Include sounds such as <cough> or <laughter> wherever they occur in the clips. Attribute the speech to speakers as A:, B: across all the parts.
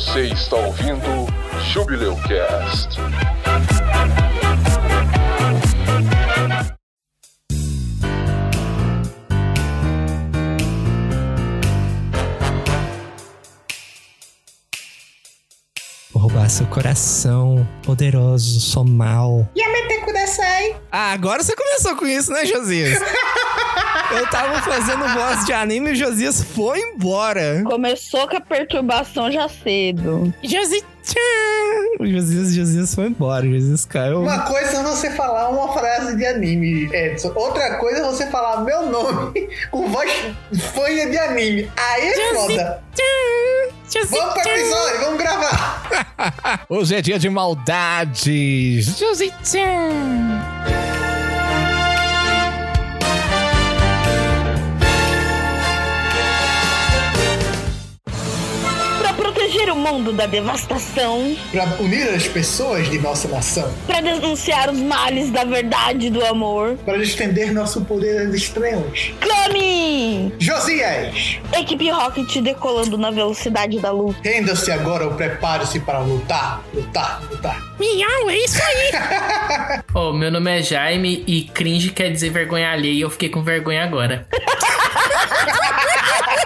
A: Você está ouvindo Jubileu Cast.
B: Vou roubar seu coração, poderoso, sou mal.
C: Yamete Kudasai.
B: Ah, agora você começou com isso, né, Josias? <laughs> Eu tava fazendo voz de anime e o Josias foi embora.
D: Começou com a perturbação já cedo.
B: Josias. O Josias, Josias foi embora, o Josias caiu.
C: Uma coisa é você falar uma frase de anime, Edson. Outra coisa é você falar meu nome <laughs> com voz fanha de anime. Aí é foda. Vamos pro episódio, vamos gravar. <laughs>
B: Hoje é dia de maldade. Josias.
D: Proteger o mundo da devastação,
C: Pra unir as pessoas de nossa nação.
D: pra denunciar os males da verdade e do amor.
C: Para estender nosso poder às estrelas.
D: Clame!
C: Josias,
D: Equipe Rocket decolando na velocidade da luz.
C: renda-se agora ou prepare-se para lutar, lutar, lutar.
B: Miau, é isso aí. <laughs>
E: Ô, meu nome é Jaime e cringe quer dizer vergonha alheia e eu fiquei com vergonha agora. <laughs>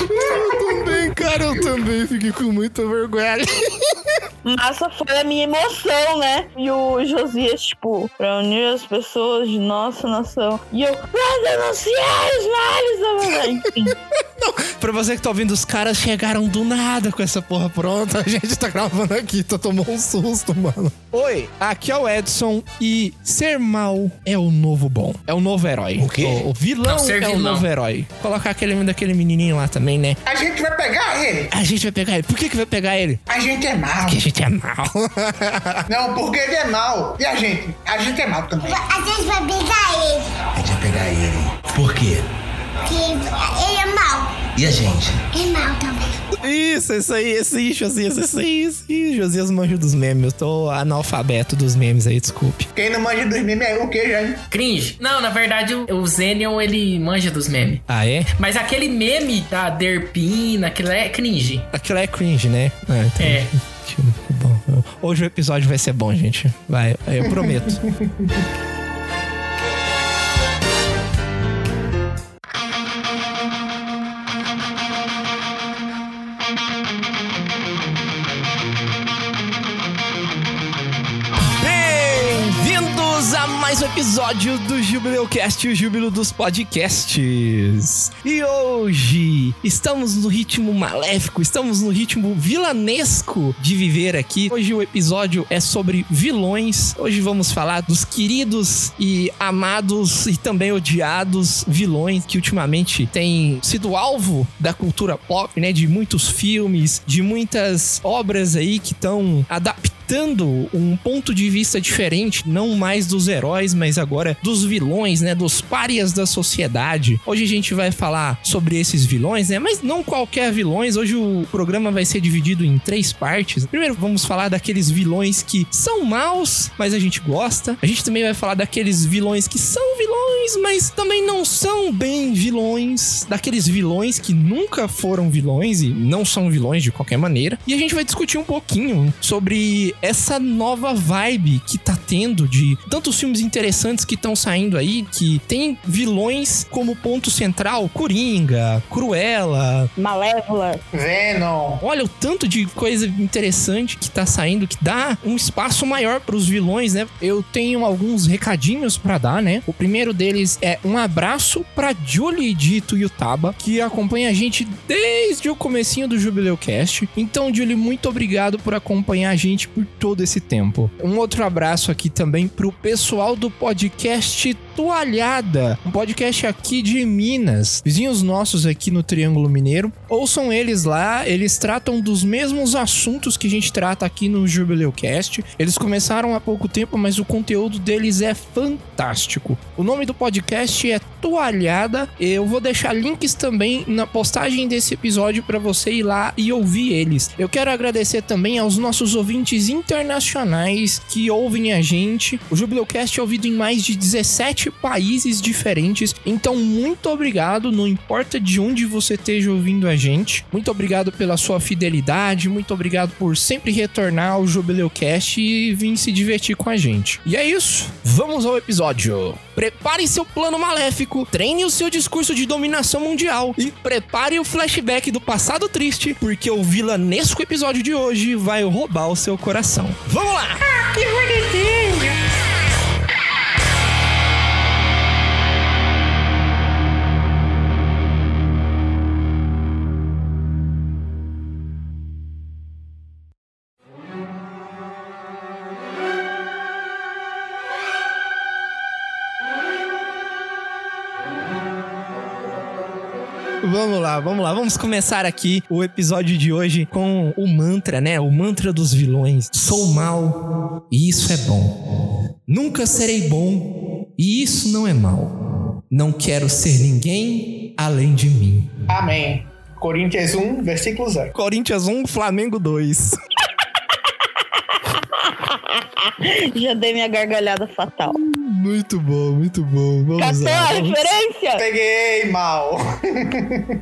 B: Eu também, cara, eu também fiquei com muita vergonha.
D: Massa foi a minha emoção, né? E o Josias, tipo, pra unir as pessoas de nossa nação. E eu, pra denunciar os males da verdade. Enfim. <laughs>
B: Pra você que tá ouvindo, os caras chegaram do nada com essa porra pronta. A gente tá gravando aqui, tu tomou um susto, mano. Oi, aqui é o Edson e ser mal é o novo bom. É o novo herói.
C: O quê?
B: O, o vilão
E: Não,
B: é o
E: vilão.
B: novo herói. Colocar aquele daquele menininho lá também, né?
C: A gente vai pegar ele.
B: A gente vai pegar ele. Por que que vai pegar ele?
C: A gente é mal.
B: Porque a gente é mal. <laughs>
C: Não, porque ele é mal. E a gente? A gente é mal também.
F: A gente vai pegar ele,
G: A gente vai pegar ele. Por quê?
F: porque ele é mau.
G: E a gente?
F: É mau também.
B: Isso, isso aí, esse aí, Josias, isso aí, isso aí. Josias manjo dos memes. Eu tô analfabeto dos memes aí, desculpe.
C: Quem não manja dos memes é o que, Jaime?
E: Cringe? Não, na verdade o, Zenion ele manja dos memes.
B: Ah, é?
E: Mas aquele meme da Derpina, aquilo é cringe.
B: Aquilo é cringe, né? Ah, então,
E: É. <laughs>
B: Bom. Hoje o episódio vai ser bom, gente. Vai, eu prometo. <laughs> episódio do Jubileucast, o júbilo dos podcasts. E hoje estamos no ritmo maléfico, estamos no ritmo vilanesco de viver aqui. Hoje o episódio é sobre vilões. Hoje vamos falar dos queridos e amados e também odiados vilões que ultimamente têm sido alvo da cultura pop, né? De muitos filmes, de muitas obras aí que estão adaptando adaptando um ponto de vista diferente, não mais dos heróis, mas agora dos vilões, né? Dos párias da sociedade. Hoje a gente vai falar sobre esses vilões, né? Mas não qualquer vilões. Hoje o programa vai ser dividido em três partes. Primeiro vamos falar daqueles vilões que são maus, mas a gente gosta. A gente também vai falar daqueles vilões que são vilões, mas também não são bem vilões. Daqueles vilões que nunca foram vilões e não são vilões de qualquer maneira. E a gente vai discutir um pouquinho sobre essa nova vibe que tá tendo de tantos filmes interessantes que estão saindo aí, que tem vilões como ponto central, Coringa, Cruella,
D: Malévola.
C: Venom.
B: Olha o tanto de coisa interessante que tá saindo, que dá um espaço maior pros vilões, né? Eu tenho alguns recadinhos pra dar, né? O primeiro deles é um abraço pra Julie de Tuiutaba, que acompanha a gente desde o comecinho do Jubileucast. Então, Julie, muito obrigado por acompanhar a gente por todo esse tempo. Um outro abraço aqui também pro pessoal do podcast Toalhada, um podcast aqui de Minas, vizinhos nossos aqui no Triângulo Mineiro. Ouçam eles lá, eles tratam dos mesmos assuntos que a gente trata aqui no Jubileucast. Eles começaram há pouco tempo, mas o conteúdo deles é fantástico. O nome do podcast é tua olhada. Eu vou deixar links também na postagem desse episódio para você ir lá e ouvir eles. Eu quero agradecer também aos nossos ouvintes internacionais que ouvem a gente. O Jubileucast é ouvido em mais de 17 países diferentes. Então, muito obrigado, não importa de onde você esteja ouvindo a gente. Muito obrigado pela sua fidelidade, muito obrigado por sempre retornar ao Jubileucast e vir se divertir com a gente. E é isso, vamos ao episódio. Prepare seu plano maléfico, treine o seu discurso de dominação mundial e prepare o flashback do passado triste, porque o vilanesco episódio de hoje vai roubar o seu coração. Vamos lá!
D: Que bonitinho.
B: Vamos lá, vamos lá. Vamos começar aqui o episódio de hoje com o mantra, né? O mantra dos vilões. Sou mal e isso é bom. Nunca serei bom e isso não é mal. Não quero ser ninguém além de mim.
C: Amém. Coríntios 1, versículo 0.
B: Corinthians 1, Flamengo 2. <laughs>
D: Já dei minha gargalhada fatal.
B: Muito bom, muito bom. Vamos
D: Catou
B: lá.
D: a
B: vamos-
D: referência?
C: Peguei mal.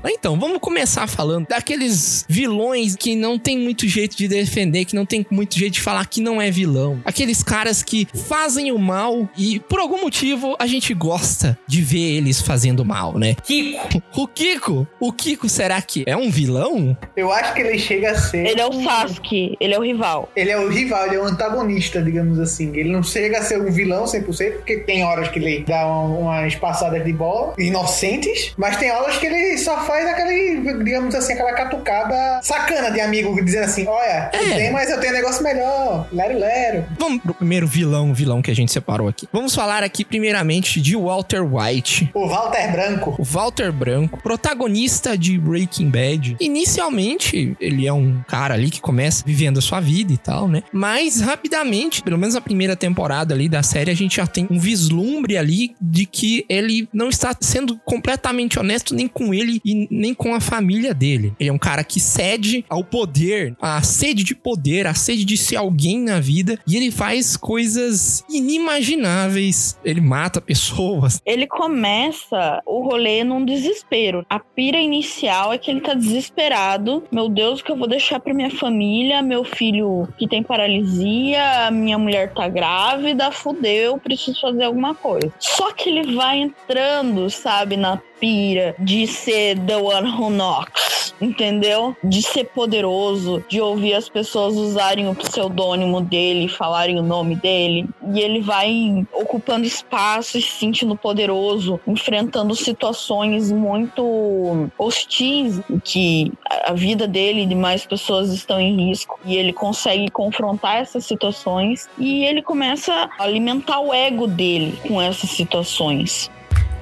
B: Então, vamos começar falando daqueles vilões que não tem muito jeito de defender, que não tem muito jeito de falar que não é vilão. Aqueles caras que fazem o mal e, por algum motivo, a gente gosta de ver eles fazendo mal, né?
E: Kiko.
B: O Kiko, o Kiko será que é um vilão?
C: Eu acho que ele chega a ser.
D: Ele é o Sasuke, ele é o rival.
C: Ele é o rival, ele é o antagonista, digamos assim. Ele não chega a ser um vilão 100%, porque tem horas que ele dá um- umas passadas de bola inocentes, mas tem horas que ele só faz aquele, digamos assim, aquela catucada sacana de amigo, dizendo assim: Olha,
B: É.
C: tem, mas eu tenho um negócio melhor. Lero, lero.
B: Vamos pro primeiro vilão, vilão que a gente separou aqui. Vamos falar aqui primeiramente de Walter White.
C: O Walter Branco.
B: O Walter Branco, protagonista de Breaking Bad. Inicialmente, ele é um cara ali que começa vivendo a sua vida e tal, né? Mas rapidamente, pelo menos na primeira temporada ali da série, a gente já tem um vislumbre ali de que ele não está sendo completamente honesto nem com ele e nem com a família dele. Ele é um cara que cede ao poder, à sede de poder, à sede de ser alguém na vida, e ele faz coisas inimagináveis. Ele mata pessoas,
D: Ele começa o rolê num desespero. A pira inicial é que ele tá desesperado. Meu Deus, o que eu vou deixar pra minha família? Meu filho que tem paralisia, minha mulher tá grávida, fudeu, preciso fazer alguma coisa. Só que ele vai entrando, sabe, na pira de ser the one who knocks, entendeu? De ser poderoso, de ouvir as pessoas usarem o pseudônimo dele, falarem o nome dele, e ele vai ocupando espaço e se sentindo poderoso, enfrentando situações muito hostis que a vida dele e de mais pessoas estão em risco e ele consegue confrontar essas situações e ele começa a alimentar o ego dele com essas situações.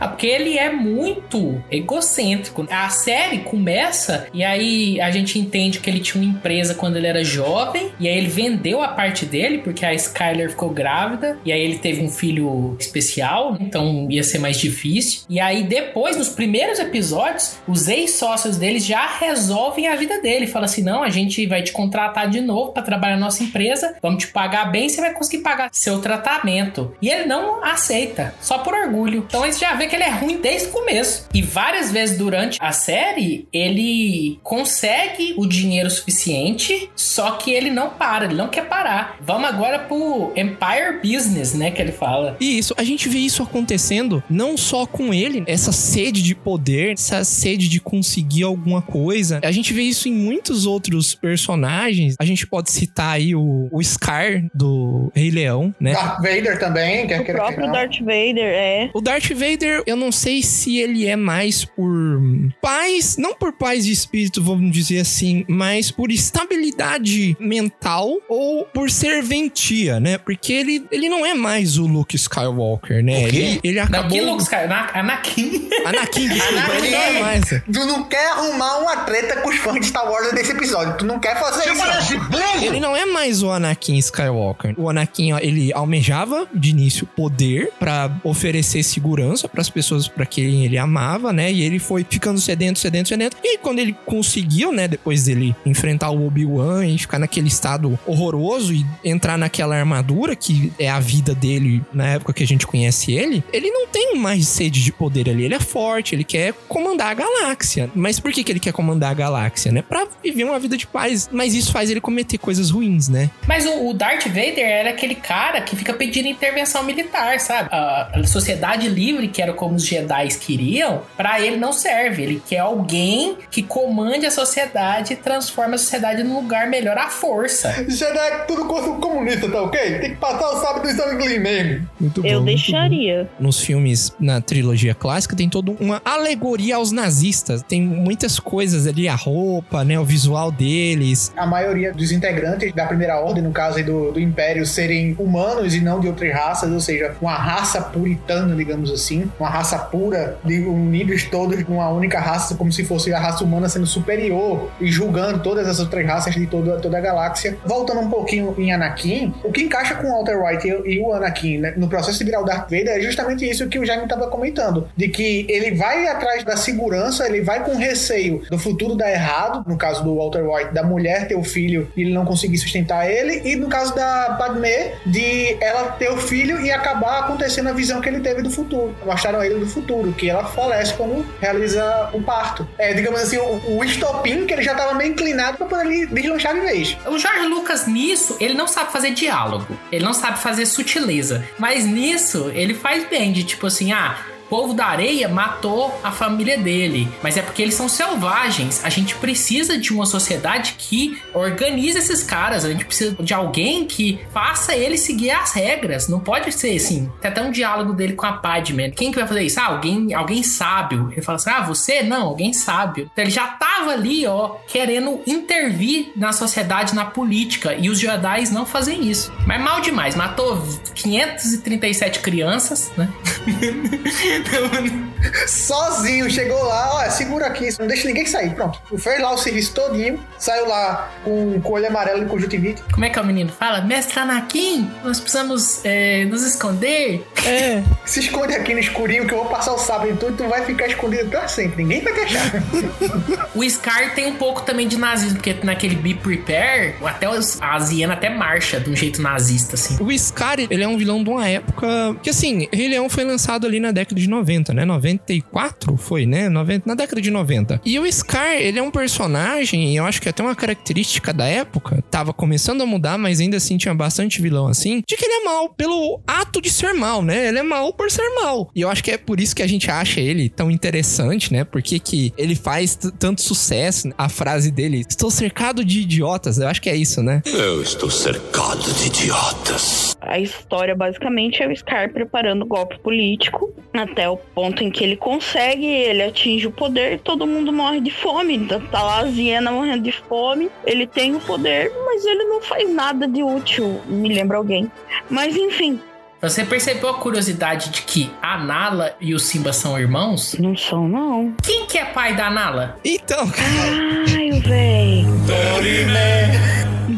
E: Ah, porque ele é muito egocêntrico. A série começa e aí a gente entende que ele tinha uma empresa quando ele era jovem e aí ele vendeu a parte dele porque a Skyler ficou grávida e aí ele teve um filho especial, então ia ser mais difícil. E aí depois, nos primeiros episódios, os ex-sócios dele já resolvem a vida dele. Fala assim: não, a gente vai te contratar de novo para trabalhar na nossa empresa, vamos te pagar bem, você vai conseguir pagar seu tratamento. E ele não aceita, só por orgulho. Então você já vê que ele é ruim desde o começo. E várias vezes durante a série, ele consegue o dinheiro suficiente, só que ele não para, ele não quer parar. Vamos agora pro Empire Business, né, que ele fala.
B: E isso, a gente vê isso acontecendo não só com ele, essa sede de poder, essa sede de conseguir alguma coisa. A gente vê isso em muitos outros personagens. A gente pode citar aí o, o Scar do Rei Leão, né?
C: Darth Vader também, quer
D: O próprio
C: não.
D: Darth Vader é
B: O Darth Vader, eu não sei se ele é mais por paz, não por paz de espírito, vamos dizer assim, mas por estabilidade mental ou por serventia, né? Porque ele, ele não é mais o Luke Skywalker, né?
G: O quê?
B: Ele, ele
E: Não,
B: acabou...
E: que Luke Skywalker? Ana- Anakin.
B: Anakin, desculpa, ele não é mais.
C: Tu não quer arrumar uma treta com os fãs de Star Wars nesse episódio. Tu não quer fazer isso. não.
B: Ele não é mais o Anakin Skywalker. O Anakin, ó, ele almejava de início poder pra oferecer segurança para as pessoas pra quem ele amava, né? E ele foi ficando sedento, sedento, sedento. E quando ele conseguiu, né, depois dele enfrentar o Obi-Wan e ficar naquele estado horroroso e entrar naquela armadura que é a vida dele na época que a gente conhece ele, ele não tem mais sede de poder ali. Ele é forte, ele quer comandar a galáxia. Mas por que, que ele quer comandar a galáxia, né? Pra viver uma vida de paz. Mas isso faz ele cometer coisas ruins, né?
E: Mas o, o Darth Vader era aquele cara que fica pedindo intervenção militar, sabe? A, a sociedade livre, que era como os Jedi queriam, pra ele não serve. Ele quer alguém que comande a sociedade e transforme a sociedade num lugar melhor à força.
C: Jedi é tudo contra o comunista, tá ok? Tem que passar o sábio do Stanley mesmo.
B: Muito bom.
D: Eu
B: muito
D: deixaria.
B: bom. Nos filmes, na trilogia clássica, tem toda uma alegoria aos nazistas. Tem muitas coisas ali, a roupa, né? O visual deles.
C: A maioria dos integrantes da primeira ordem, no caso aí do, do Império, serem humanos e não de outras raças, ou seja, uma raça puritana, digamos assim, uma raça pura, de unidos todos numa única raça, como se fosse a raça humana sendo superior e julgando todas as outras raças de toda, toda a galáxia. Voltando um pouquinho em Anakin, o que encaixa com o Walter White e, e o Anakin né, no processo de virar o Darth Vader é justamente isso que o Jaime estava comentando, de que ele vai atrás da segurança, ele vai com receio do futuro dar errado, no caso do Walter White, da mulher ter o filho e ele não conseguir sustentar ele, e no caso da Padmé, de ela ter o filho e acabar acontecendo a visão que ele teve do futuro. Mostraram a ele do futuro, que ela falece quando realiza o parto. É, digamos assim, o, o estopim que ele já estava meio inclinado para poder deslanchar de vez.
E: O George Lucas, nisso, ele não sabe fazer diálogo. Ele não sabe fazer sutileza. Mas nisso, ele faz bem, de tipo assim, ah. O povo da areia matou a família dele, mas é porque eles são selvagens. A gente precisa de uma sociedade que organize esses caras. A gente precisa de alguém que faça eles seguir as regras. Não pode ser assim. Tem até um diálogo dele com a Padme. Quem que vai fazer isso? Ah, alguém, alguém sábio. Ele fala assim: Ah, você? Não, alguém sábio. Então ele já tava ali, ó, querendo intervir na sociedade, na política. E os Jedi não fazem isso. Mas mal demais. Matou 537 crianças, né? <laughs> temen.
C: Sozinho, chegou lá, olha, segura aqui, não deixa ninguém sair. Pronto. Fez lá o serviço todinho, saiu lá com, com olho amarelo e conjuntivite.
E: Como é que é o menino? Fala, mestre Anakin, nós precisamos é, nos esconder.
B: É. <laughs>
C: Se esconde aqui no escurinho que eu vou passar o sábado em tudo e tu vai ficar escondido pra sempre. Ninguém vai te achar. <laughs>
E: O Scar tem um pouco também de nazismo, porque naquele Be Prepare, até os, a Ziana até marcha de um jeito nazista, assim.
B: O Scar, ele é um vilão de uma época que, assim, Rei Leão foi lançado ali na década de 90, né? 94 foi, né? 90, na década de 90. E o Scar, ele é um personagem, e eu acho que até uma característica da época, tava começando a mudar, mas ainda assim tinha bastante vilão assim, de que ele é mal pelo ato de ser mal, né? Ele é mal por ser mal. E eu acho que é por isso que a gente acha ele tão interessante, né? Porque que ele faz tanto sucesso. A frase dele, estou cercado de idiotas. Eu acho que é isso, né?
A: Eu estou cercado de idiotas.
D: A história basicamente é o Scar preparando o golpe político até o ponto em que ele consegue, ele atinge o poder e todo mundo morre de fome. Então tá lá a Ziena morrendo de fome, ele tem o poder, mas ele não faz nada de útil. Me lembra alguém. Mas enfim,
E: Você percebeu a curiosidade de que a Nala e o Simba são irmãos?
D: não são não.
E: Quem que é pai da Nala?
B: Então, <laughs>
D: Ai, véi.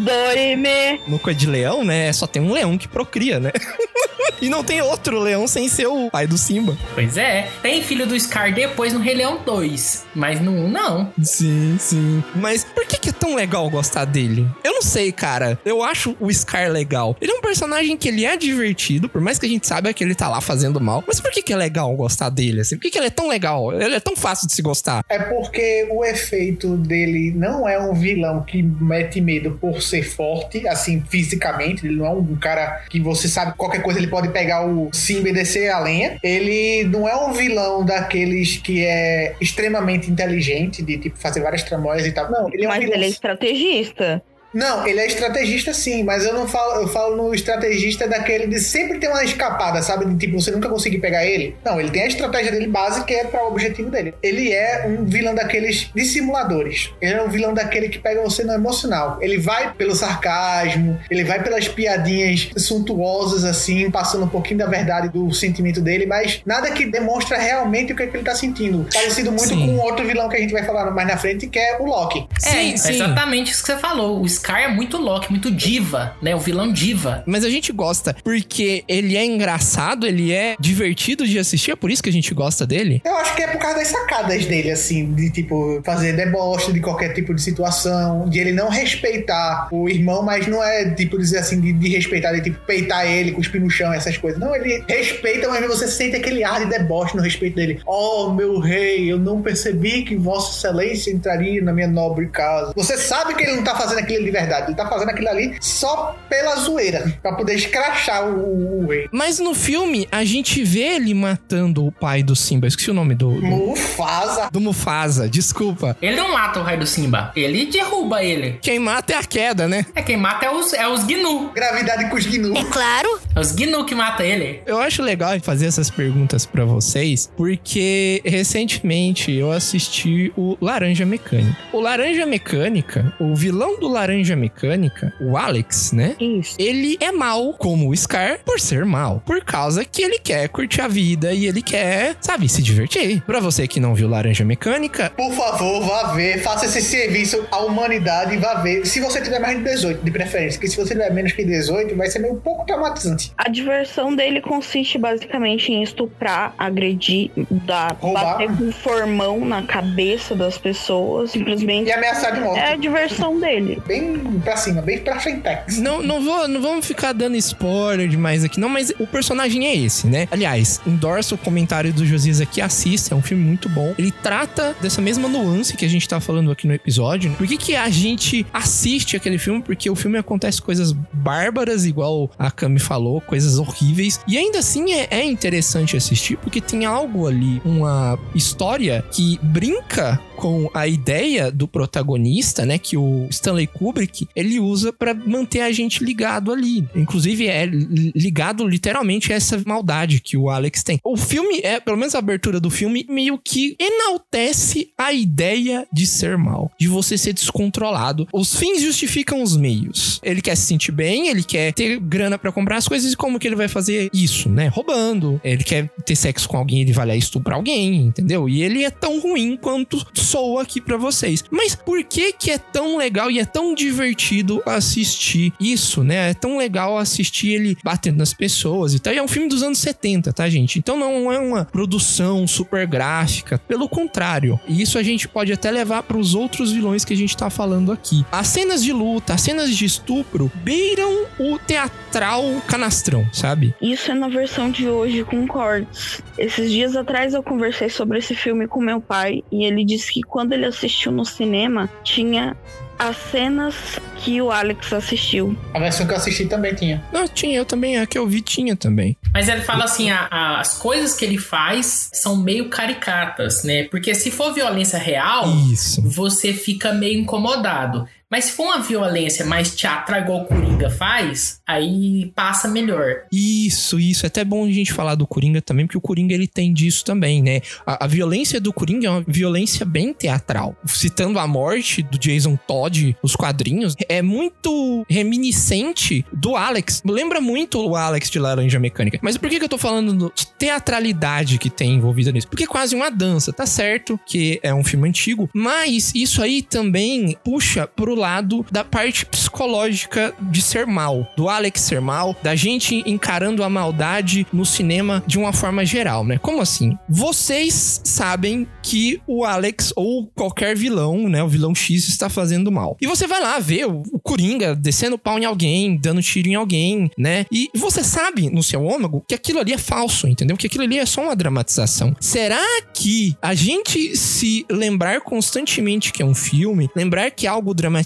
D: Dorime.
B: no Coelho de Leão, né? Só tem um leão que procria, né? <laughs> e não tem outro leão sem ser o pai do Simba.
E: Pois é, tem filho do Scar depois no Rei Leão 2, mas no 1 não.
B: Sim, sim. Mas por que, que é tão legal gostar dele? Eu não sei, cara. Eu acho o Scar legal. Ele é um personagem que ele é divertido, por mais que a gente saiba que ele tá lá fazendo mal. Mas por que, que é legal gostar dele? Assim? Por que, que ele é tão legal? Ele é tão fácil de se gostar.
C: É porque o efeito dele não é um vilão que mete medo por ser forte, assim, fisicamente. Ele não é um cara que você sabe qualquer coisa ele pode pegar o Simba e descer a lenha. Ele não é um vilão daqueles que é extremamente inteligente, de tipo fazer várias tramóias e tal. Não, ele é um
D: Mas
C: vilão.
D: ele é estrategista.
C: Não, ele é estrategista sim, mas eu não falo, eu falo no estrategista daquele de sempre ter uma escapada, sabe? De tipo, você nunca conseguir pegar ele. Não, ele tem a estratégia dele base que é para o objetivo dele. Ele é um vilão daqueles dissimuladores. Ele é um vilão daquele que pega você no emocional. Ele vai pelo sarcasmo, ele vai pelas piadinhas suntuosas, assim, passando um pouquinho da verdade do sentimento dele, mas nada que demonstra realmente o que, é que ele tá sentindo. Parecido muito
B: Sim.
C: com outro vilão que a gente vai falar mais na frente, que é o Loki.
E: é, é exatamente isso que você falou. O Scar é muito Loki, muito diva, né? O vilão diva.
B: Mas a gente gosta porque ele é engraçado, ele é divertido de assistir, é por isso que a gente gosta dele.
C: Eu acho que é por causa das sacadas dele, assim, de tipo, fazer deboche de qualquer tipo de situação, de ele não respeitar o irmão, mas não é tipo dizer assim, de, de respeitar, de tipo, peitar ele, cuspir no chão, essas coisas. Não, ele respeita, mas você sente aquele ar de deboche no respeito dele. Oh, meu rei, eu não percebi que Vossa Excelência entraria na minha nobre casa. Você sabe que ele não tá fazendo aquilo de verdade, ele tá fazendo aquilo ali só pela zoeira, pra poder escrachar o, o rei.
B: Mas no filme, a gente vê ele matando o pai do Simba. Esqueci o nome do. Do,
C: Mufasa.
B: do Mufasa, desculpa.
E: Ele não mata o rei do Simba, ele derruba ele.
B: Quem mata é a queda, né?
E: É quem mata é os, é os Gnu.
C: Gravidade com os Gnu.
F: Claro.
E: É os Gnu que mata ele.
B: Eu acho legal fazer essas perguntas pra vocês, porque recentemente eu assisti o Laranja Mecânica. O Laranja Mecânica, o vilão do Laranja Mecânica, o Alex, né?
D: Isso.
B: Ele é mal como o Scar por ser mal, por causa que ele quer curtir a vida e ele quer, sabe, se divertir. Pra você que não viu Laranja Mecânica,
C: Por favor, vá ver, faça esse serviço à humanidade e vá ver. Se você tiver mais de 18, de preferência, porque se você tiver menos que 18, vai ser meio um pouco traumatizante.
D: A diversão dele consiste basicamente em estuprar, agredir, dar,
C: Roubar.
D: bater com formão na cabeça das pessoas, simplesmente.
C: E ameaçar de morte.
D: É a diversão dele.
C: Bem pra cima, bem pra frentex.
B: Não, não, vou, não vamos ficar dando spoiler demais aqui, não, mas o personagem é esse, né? Aliás, endorso o comentário do Josias aqui, assista, é um filme muito bom. Ele trata dessa mesma nuance que a gente tá falando aqui no episódio. Por que, que a gente assiste aquele filme? Porque o filme acontece coisas bárbaras, igual a Cami falou, coisas horríveis. E ainda assim é, é interessante assistir, porque tem algo ali, uma história que brinca com a ideia do protagonista, né, que o Stanley Kubrick, ele usa pra manter a gente ligado ali. Inclusive é li- ligado literalmente a essa maldade que o Alex tem. O filme é, pelo menos a abertura do filme, meio que enaltece a ideia de ser mal, de você ser descontrolado. Os fins justificam os meios. Ele quer se sentir bem, ele quer ter grana pra comprar as coisas e como que ele vai fazer isso, né? Roubando. Ele quer ter sexo com alguém, ele vai lá estuprar alguém, entendeu? E ele é tão ruim quanto soa aqui pra vocês. Mas por que que é tão legal e é tão divertido assistir isso, né? É tão legal assistir ele batendo nas pessoas e tal. E é um filme dos anos 70, tá, gente? Então não é uma produção super gráfica. Pelo contrário. E isso a gente pode até levar pros outros vilões que a gente tá falando aqui. As cenas de luta, as cenas de estupro beiram o teatral canastrão, sabe?
D: Isso é na versão de hoje com cortes. Esses dias atrás eu conversei sobre esse filme com meu pai e ele disse que quando ele assistiu no cinema tinha as cenas que o Alex assistiu.
C: A versão que eu assisti também tinha.
B: Não, tinha, eu também, a que eu vi tinha também.
E: Mas ele fala assim, a- a- as coisas que ele faz são meio caricatas, né? Porque se for violência real,
B: Isso.
E: você fica meio incomodado. Mas se for uma violência mais teatral, igual o Coringa faz, aí passa melhor.
B: Isso, isso. É até bom a gente falar do Coringa também, porque o Coringa ele tem disso também, né? A, a violência do Coringa é uma violência bem teatral. Citando a morte do Jason Todd nos quadrinhos, é muito reminiscente do Alex. Lembra muito o Alex de Laranja Mecânica. Mas por que, que eu tô falando do- de teatralidade que tem envolvida nisso? Porque é quase uma dança, tá certo que é um filme antigo, mas isso aí também puxa pro lado da parte psicológica de ser mal, do Alex ser mal, da gente encarando a maldade no cinema de uma forma geral, né? Como assim? Vocês sabem que o Alex ou qualquer vilão, né, o vilão X está fazendo mal. E você vai lá ver o, Coringa descendo pau em alguém, dando tiro em alguém, né? E você sabe no seu âmago que aquilo ali é falso, entendeu? Que aquilo ali é só uma dramatização. Será que a gente se lembrar constantemente que é um filme, lembrar que é algo dramatizado,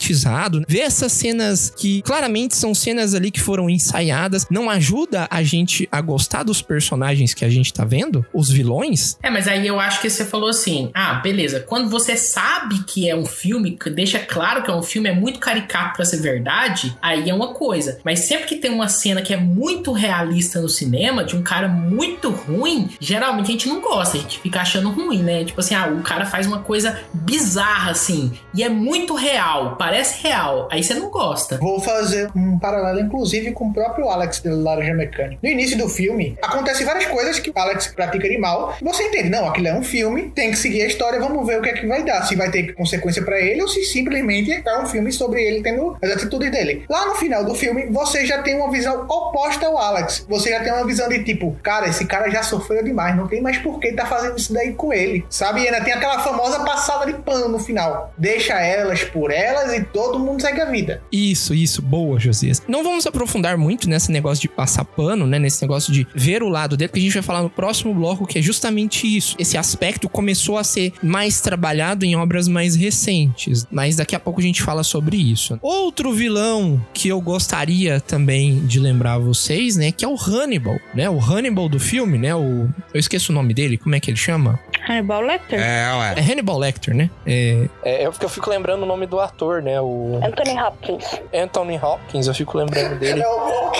B: ver essas cenas que claramente são cenas ali que foram ensaiadas, não ajuda a gente a gostar dos personagens que a gente tá vendo? Os vilões?
E: É, mas aí eu acho que você falou assim: ah, beleza, quando você sabe que é um filme, que deixa claro que é um filme, é muito caricato pra ser verdade, aí é uma coisa. Mas sempre que tem uma cena que é muito realista no cinema, de um cara muito ruim, geralmente a gente não gosta, a gente fica achando ruim, né? Tipo assim, ah, o cara faz uma coisa bizarra assim, e é muito real, parece real, aí você não gosta.
C: Vou fazer um paralelo, inclusive, com o próprio Alex de Laranja Mecânica. No início do filme, acontecem várias coisas que o Alex pratica de mal. Você entende, não, aquilo é um filme, tem que seguir a história, vamos ver o que é que vai dar. Se vai ter consequência pra ele ou se simplesmente é um filme sobre ele tendo as atitudes dele. Lá no final do filme, você já tem uma visão oposta ao Alex. Você já tem uma visão de tipo, cara, esse cara já sofreu demais, não tem mais por que tá fazendo isso daí com ele. Sabe? E ainda tem aquela famosa passada de pano no final. Deixa elas por elas e todo mundo segue a vida.
B: Isso, isso, boa, Josias. Não vamos aprofundar muito nesse negócio de passar pano, né? Nesse negócio de ver o lado dele, porque a gente vai falar no próximo bloco que é justamente isso. Esse aspecto começou a ser mais trabalhado em obras mais recentes, mas daqui a pouco a gente fala sobre isso. Outro vilão que eu gostaria também de lembrar a vocês, né? Que é o Hannibal, né? O Hannibal do filme, né? O... Eu esqueço o nome dele, como é que ele chama?
D: Hannibal Lecter?
G: É, ué.
B: É Hannibal Lecter, né? É, é, é porque eu fico lembrando o nome do ator, né? O
D: Anthony Hopkins.
B: Anthony Hopkins, eu fico lembrando dele.
C: É o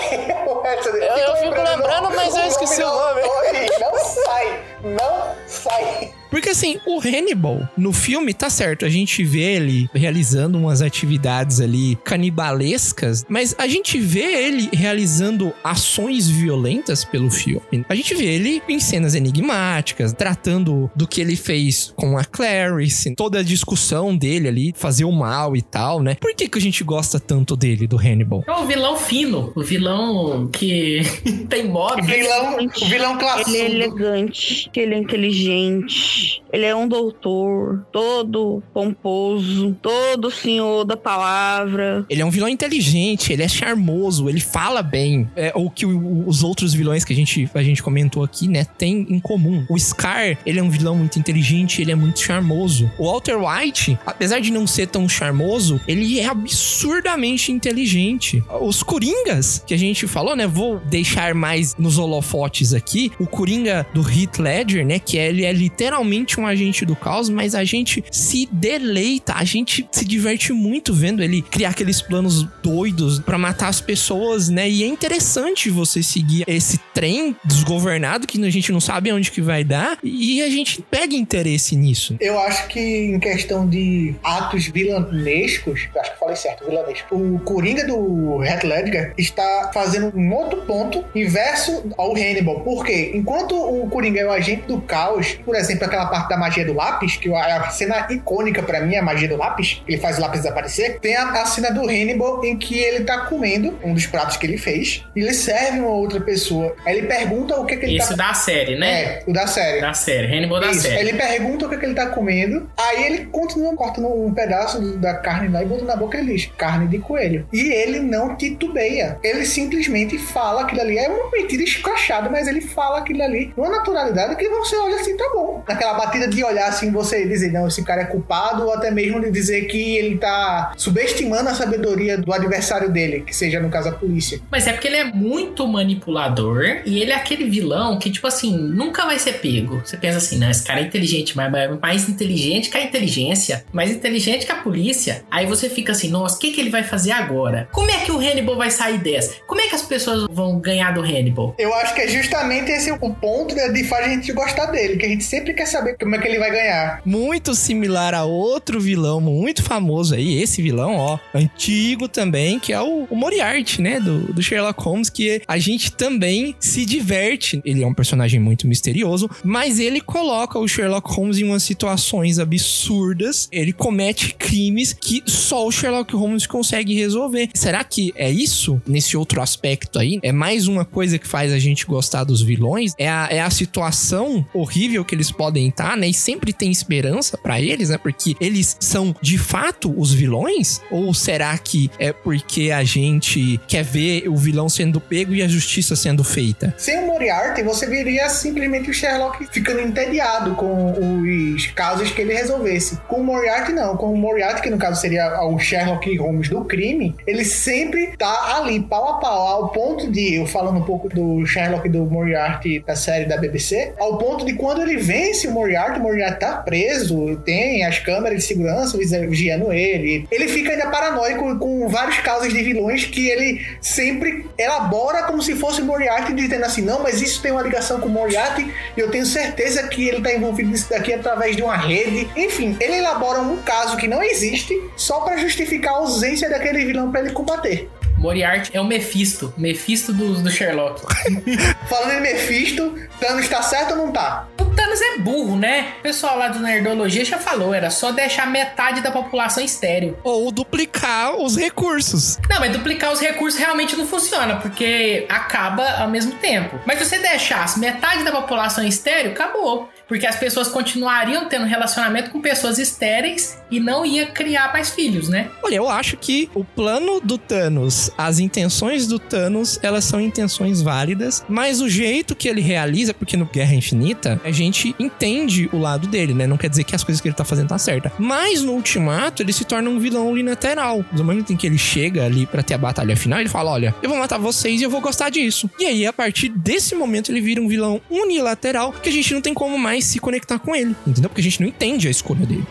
C: o resto dele.
B: Eu- eu fico lembrando, mas eu esqueci o nome.
C: Não, não sai, não sai.
B: Porque assim, o Hannibal no filme tá certo, a gente vê ele realizando umas atividades ali canibalescas, mas a gente vê ele realizando ações violentas pelo filme. A gente vê ele em cenas enigmáticas, tratando do que ele fez com a Clarice, toda a discussão dele ali, fazer o mal e tal, né? Por que, que a gente gosta tanto dele, do Hannibal?
E: É o vilão fino, o vilão que <laughs> tem modo.
C: O vilão, o vilão classudo.
D: Ele é elegante, ele é inteligente, ele é um doutor, todo pomposo, todo senhor da palavra.
B: Ele é um vilão inteligente, ele é charmoso, ele fala bem. É o que os outros vilões que a gente, a gente comentou aqui, né, tem em comum. O Scar, ele é um vilão muito inteligente, ele é muito charmoso. O Walter White, apesar de não ser tão charmoso, ele é absurdamente inteligente. Os Coringas, que a gente falou, né, vou deixar mais nos holofotes aqui. O Coringa do Heath Ledger, né, que ele é literalmente um agente do caos, mas a gente se deleita, a gente se diverte muito vendo ele criar aqueles planos doidos pra matar as pessoas, né? E é interessante você seguir esse trem desgovernado que a gente não sabe aonde que vai dar e a gente pega interesse nisso.
C: Eu acho que em questão de atos vilanescos, acho que falei certo, vilanesco. O Coringa do Heath Ledger está fazendo um outro ponto inverso ao Hannibal. Por quê? Enquanto o Coringa é o agente do caos, por exemplo, aquela parte da magia do lápis, que é a cena icônica pra mim, é a magia do lápis, ele faz o lápis desaparecer, tem a, a cena do Hannibal em que ele tá comendo um dos pratos que ele fez, e ele serve uma outra pessoa. Aí ele pergunta o que, que ele
E: Esse
C: tá...
E: da série, né?
C: É, o da série.
E: Da série, Hannibal da
C: Isso,
E: série.
C: ele pergunta o que, que ele tá comendo, aí ele continua cortando um pedaço da carne lá e bota na boca e ele diz, carne de coelho. E ele não titubeia. Ele simplesmente fala aquilo ali. É uma mentira escrachada, mas ele fala aquilo ali numa naturalidade que você olha assim, tá bom. Naquela batida de olhar assim, você dizer, não, esse cara é culpado, ou até mesmo de dizer que ele tá subestimando a sabedoria do adversário dele, que seja, no caso, a polícia.
E: Mas é porque ele é muito manipulador e ele é aquele vilão que, tipo assim, nunca vai ser pego. Você pensa assim, né? Esse cara é inteligente, mas mas mais inteligente que a inteligência, mais inteligente que a polícia. Aí você fica assim, nossa, o que, que ele vai fazer agora? Como é que o Hannibal vai sair dessa? Como é que as pessoas vão ganhar do Hannibal?
C: Eu acho que é justamente esse o ponto né, de fazer a gente gostar dele, que a gente sempre quer saber como é que ele vai ganhar.
B: Muito similar a outro vilão muito famoso aí, esse vilão, ó, antigo também, que é o, o Moriarty, né, do, do Sherlock Holmes, que a gente também se diverte. Ele é um personagem muito misterioso, mas ele coloca o Sherlock Holmes em umas situações absurdas, ele comete crimes que só o Sherlock Holmes consegue resolver. Será que é isso, nesse outro aspecto aí? É mais uma coisa que faz a gente gostar dos vilões? É a, é a situação horrível que eles podem estar, né? E sempre tem esperança pra eles, né? Porque eles são de fato os vilões? Ou será que é porque a gente quer ver o vilão sendo pego e a justiça sendo feita?
C: Sem o Moriarty, você veria simplesmente o Sherlock ficando entediado com os casos que ele resolvesse. Com o Moriarty, não. Com o Moriarty, que no caso seria o Sherlock Holmes do crime, ele sempre tá ali, pau a pau, ao ponto de, eu falando um pouco do Sherlock do Moriarty da série da BBC, ao ponto de quando ele vence o Moriarty, o Moriarty tá preso, tem as câmeras de segurança vigiando ele. Ele fica ainda paranoico com vários casos de vilões que ele sempre elabora como se fosse o Moriarty, dizendo assim: não, mas isso tem uma ligação com o Moriarty e eu tenho certeza que ele tá envolvido nisso daqui através de uma rede. Enfim, ele elabora um caso que não existe só pra justificar a ausência daquele vilão pra ele combater.
E: Moriarty é o Mephisto, Mephisto do, do Sherlock. <laughs>
C: Falando em Mephisto, Thanos tá certo ou não tá?
E: Não Thanos é burro, né? O pessoal lá do Nerdologia já falou, era só deixar metade da população estéreo.
B: Ou duplicar os recursos.
E: Não, mas duplicar os recursos realmente não funciona, porque acaba ao mesmo tempo. Mas se você deixasse metade da população estéreo, acabou. Porque as pessoas continuariam tendo relacionamento com pessoas estéreis e não ia criar mais filhos, né?
B: Olha, eu acho que o plano do Thanos, as intenções do Thanos, elas são intenções válidas, mas o jeito que ele realiza, porque no Guerra Infinita, a gente entende o lado dele, né? Não quer dizer que as coisas que ele tá fazendo tá certa. Mas no Ultimato, ele se torna um vilão unilateral. No momento em que ele chega ali pra ter a batalha final, ele fala: Olha, eu vou matar vocês e eu vou gostar disso. E aí, a partir desse momento, ele vira um vilão unilateral que a gente não tem como mais se conectar com ele, entendeu? Porque a gente não entende a escolha dele.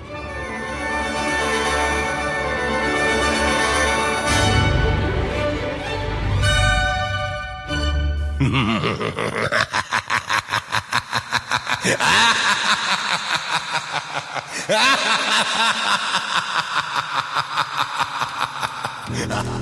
B: <laughs>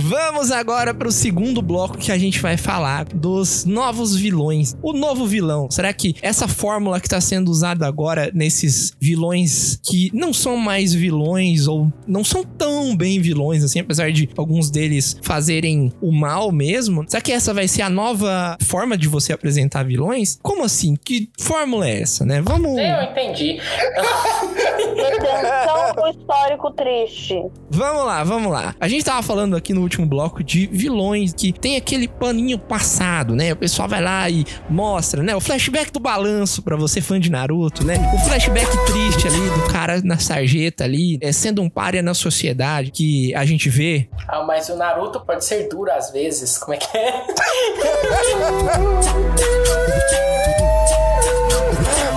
B: Vamos agora para o segundo bloco que a gente vai falar dos novos vilões. O novo vilão. Será que essa fórmula que está sendo usada agora nesses vilões que não são mais vilões ou não são tão bem vilões assim, apesar de alguns deles fazerem o mal mesmo? Será que essa vai ser a nova forma de você apresentar vilões? Como assim? Que fórmula é essa, né? Vamos.
E: Eu entendi. <laughs>
D: Atenção, o histórico triste.
B: Vamos lá, vamos lá. A gente tava falando aqui no último bloco de vilões que tem aquele paninho passado, né? O pessoal vai lá e mostra, né? O flashback do balanço pra você fã de Naruto, né? O flashback triste ali do cara na sarjeta ali, é, sendo um párea na sociedade que a gente vê.
E: Ah, mas o Naruto pode ser duro às vezes. Como é que é? <laughs>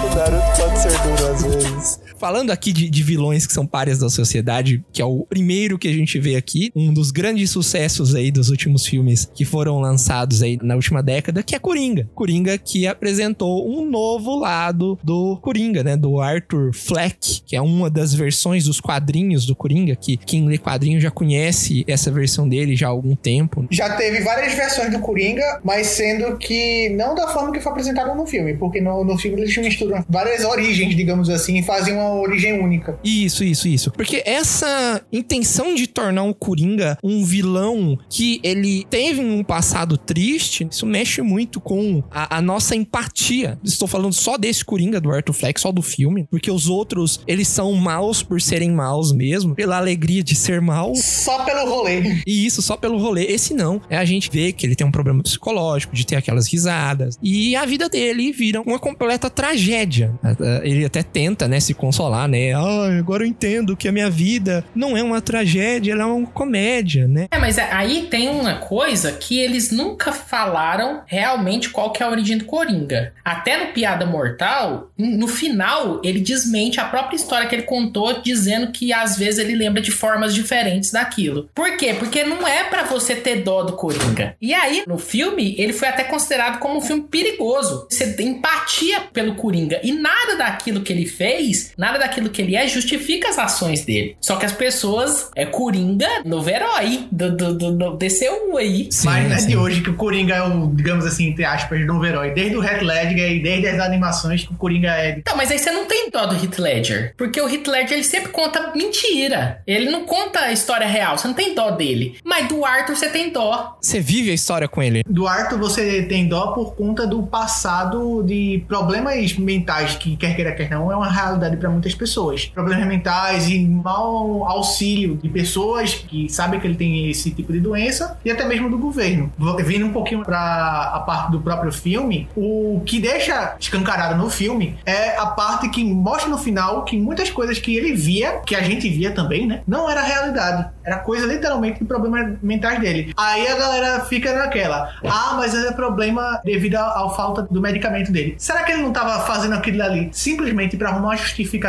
B: O Naruto pode ser duro às vezes. Falando aqui de, de vilões que são páreas da sociedade, que é o primeiro que a gente vê aqui, um dos grandes sucessos aí dos últimos filmes que foram lançados aí na última década, que é Coringa. Coringa que apresentou um novo lado do Coringa, né? Do Arthur Fleck, que é uma das versões dos quadrinhos do Coringa, que quem lê quadrinho já conhece essa versão dele já há algum tempo.
C: Já teve várias versões do Coringa, mas sendo que não da forma que foi apresentado no filme, porque no, no filme eles misturam várias origens, digamos assim, e fazem uma origem única.
B: Isso, isso, isso. Porque essa intenção de tornar o Coringa um vilão que ele teve um passado triste, isso mexe muito com a, a nossa empatia. Estou falando só desse Coringa do Arthur Fleck, só do filme, porque os outros, eles são maus por serem maus mesmo, pela alegria de ser mal.
C: Só pelo rolê.
B: E isso só pelo rolê. Esse não. É a gente vê que ele tem um problema psicológico, de ter aquelas risadas. E a vida dele vira uma completa tragédia. Ele até tenta, né, se consolar, né? Ah, agora eu entendo que a minha vida não é uma tragédia, ela é uma comédia, né?
E: É, mas aí tem uma coisa que eles nunca falaram realmente qual que é a origem do Coringa. Até no Piada Mortal, no final, ele desmente a própria história que ele contou, dizendo que às vezes ele lembra de formas diferentes daquilo. Por quê? Porque não é pra você ter dó do Coringa. E aí, no filme, ele foi até considerado como um filme perigoso. Você tem empatia pelo Coringa. E nada daquilo que ele fez, nada daquilo que ele é, justifica as ações dele. Só que as pessoas é Coringa novo herói do, do, do, do DCU aí.
B: Sim,
C: mas não é
B: sim.
C: de hoje que o Coringa é o, digamos assim, entre aspas, novo herói. Desde o Heath Ledger e desde as animações que o Coringa é.
E: Então, mas aí você não tem dó do Heath Ledger. Porque o Heath Ledger, ele sempre conta mentira. Ele não conta a história real. Você não tem dó dele. Mas do Arthur, você tem dó.
B: Você vive a história com ele.
C: Do Arthur você tem dó por conta do passado de problemas mentais, que quer queira, quer não, é uma realidade para muitas pessoas. Problemas mentais e mau auxílio de pessoas que sabem que ele tem esse tipo de doença e até mesmo do governo. Vindo um pouquinho para a parte do próprio filme, o que deixa escancarado no filme é a parte que mostra no final que muitas coisas que ele via, que a gente via também, né, não era realidade. Era coisa literalmente de problemas mentais dele. Aí a galera fica naquela, ah, mas é problema devido à falta do medicamento dele. Será que ele não tava fazendo aquilo ali simplesmente para arrumar uma justificativa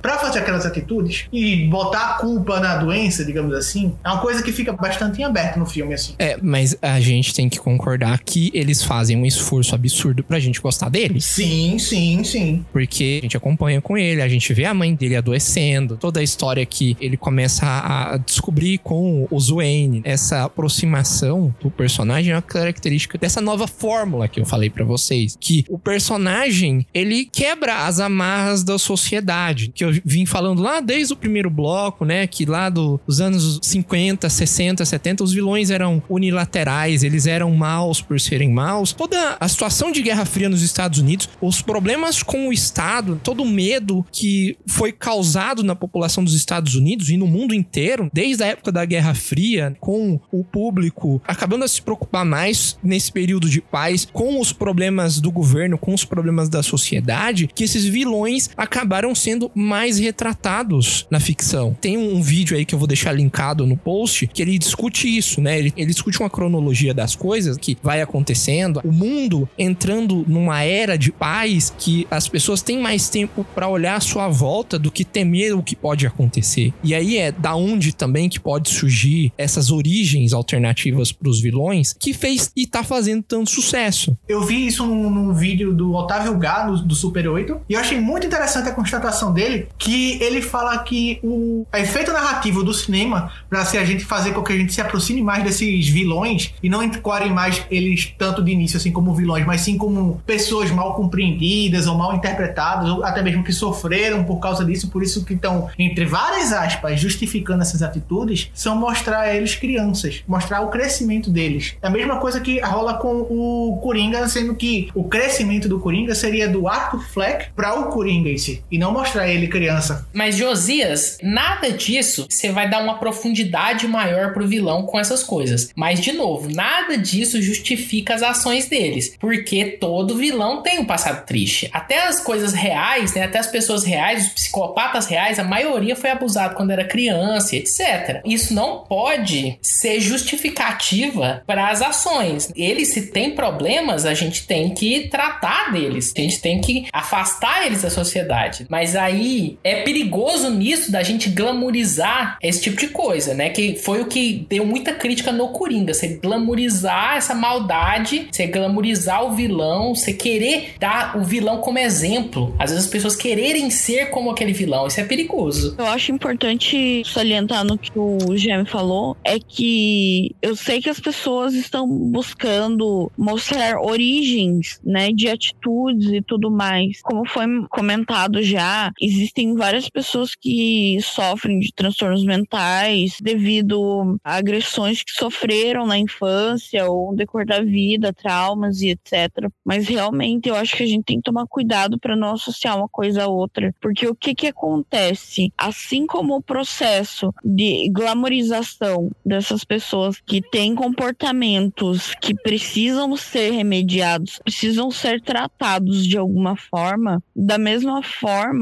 C: para fazer aquelas atitudes e botar a culpa na doença, digamos assim? É uma coisa que fica bastante em aberto no filme, assim.
B: É, mas a gente tem que concordar que eles fazem um esforço absurdo pra gente gostar deles.
C: Sim, sim, sim.
B: Porque a gente acompanha com ele, a gente vê a mãe dele adoecendo, toda a história que ele começa a descobrir descobri com o Zuane, essa aproximação do personagem é uma característica dessa nova fórmula que eu falei pra vocês, que o personagem, ele quebra as amarras da sociedade, que eu vim falando lá desde o primeiro bloco, né, que lá do- dos anos 50, 60, 70, os vilões eram unilaterais, eles eram maus por serem maus. Toda a situação de Guerra Fria nos Estados Unidos, os problemas com o Estado, todo o medo que foi causado na população dos Estados Unidos e no mundo inteiro, desde a época da Guerra Fria, com o público acabando a se preocupar mais nesse período de paz com os problemas do governo, com os problemas da sociedade, que esses vilões acabaram sendo mais retratados na ficção. Tem um vídeo aí que eu vou deixar linkado no post que ele discute isso, né? Ele, ele discute uma cronologia das coisas que vai acontecendo, o mundo entrando numa era de paz que as pessoas têm mais tempo para olhar à sua volta do que temer o que pode acontecer. E aí é da onde também que pode surgir essas origens alternativas para os vilões que fez e tá fazendo tanto sucesso.
C: Eu vi isso num, num vídeo do Otávio Gá, do, do Super 8, e eu achei muito interessante a constatação dele, que ele fala que o efeito narrativo do cinema, pra se a gente fazer com que a gente se aproxime mais desses vilões, e não enquadre mais eles tanto de início assim como vilões, mas sim como pessoas mal compreendidas ou mal interpretadas, ou até mesmo que sofreram por causa disso, por isso que estão, entre várias aspas, justificando essas atitudes, são mostrar eles crianças, mostrar o crescimento deles. É a mesma coisa que rola com o Coringa, sendo que o crescimento do Coringa seria do Arthur Fleck para o Coringa em si, e não mostrar ele criança.
E: Mas Josias, nada disso você vai dar uma profundidade maior pro vilão com essas coisas. Mas de novo, nada disso justifica as ações deles, porque todo vilão tem um passado triste. Até as coisas reais, né, até as pessoas reais, os psicopatas reais, a maioria foi abusado quando era criança, etc. Isso não pode ser justificativa para as ações. Eles se tem problemas, a gente tem que tratar deles. A gente tem que afastar eles da sociedade. Mas aí é perigoso nisso da gente glamorizar esse tipo de coisa, né? Que foi o que deu muita crítica no Coringa. Você glamorizar essa maldade, você glamorizar o vilão, você querer dar o vilão como exemplo. Às vezes as pessoas quererem ser como aquele vilão. Isso é perigoso.
D: Eu acho importante salientar no que o Gem falou é que eu sei que as pessoas estão buscando mostrar origens, né, de atitudes e tudo mais. Como foi comentado já, existem várias pessoas que sofrem de transtornos mentais devido a agressões que sofreram na infância ou no decorrer da vida, traumas e etc. Mas realmente eu acho que a gente tem que tomar cuidado para não associar uma coisa a outra, porque o que que acontece? Assim como o processo de glamorização dessas pessoas que têm comportamentos que precisam ser remediados, precisam ser tratados de alguma forma, da mesma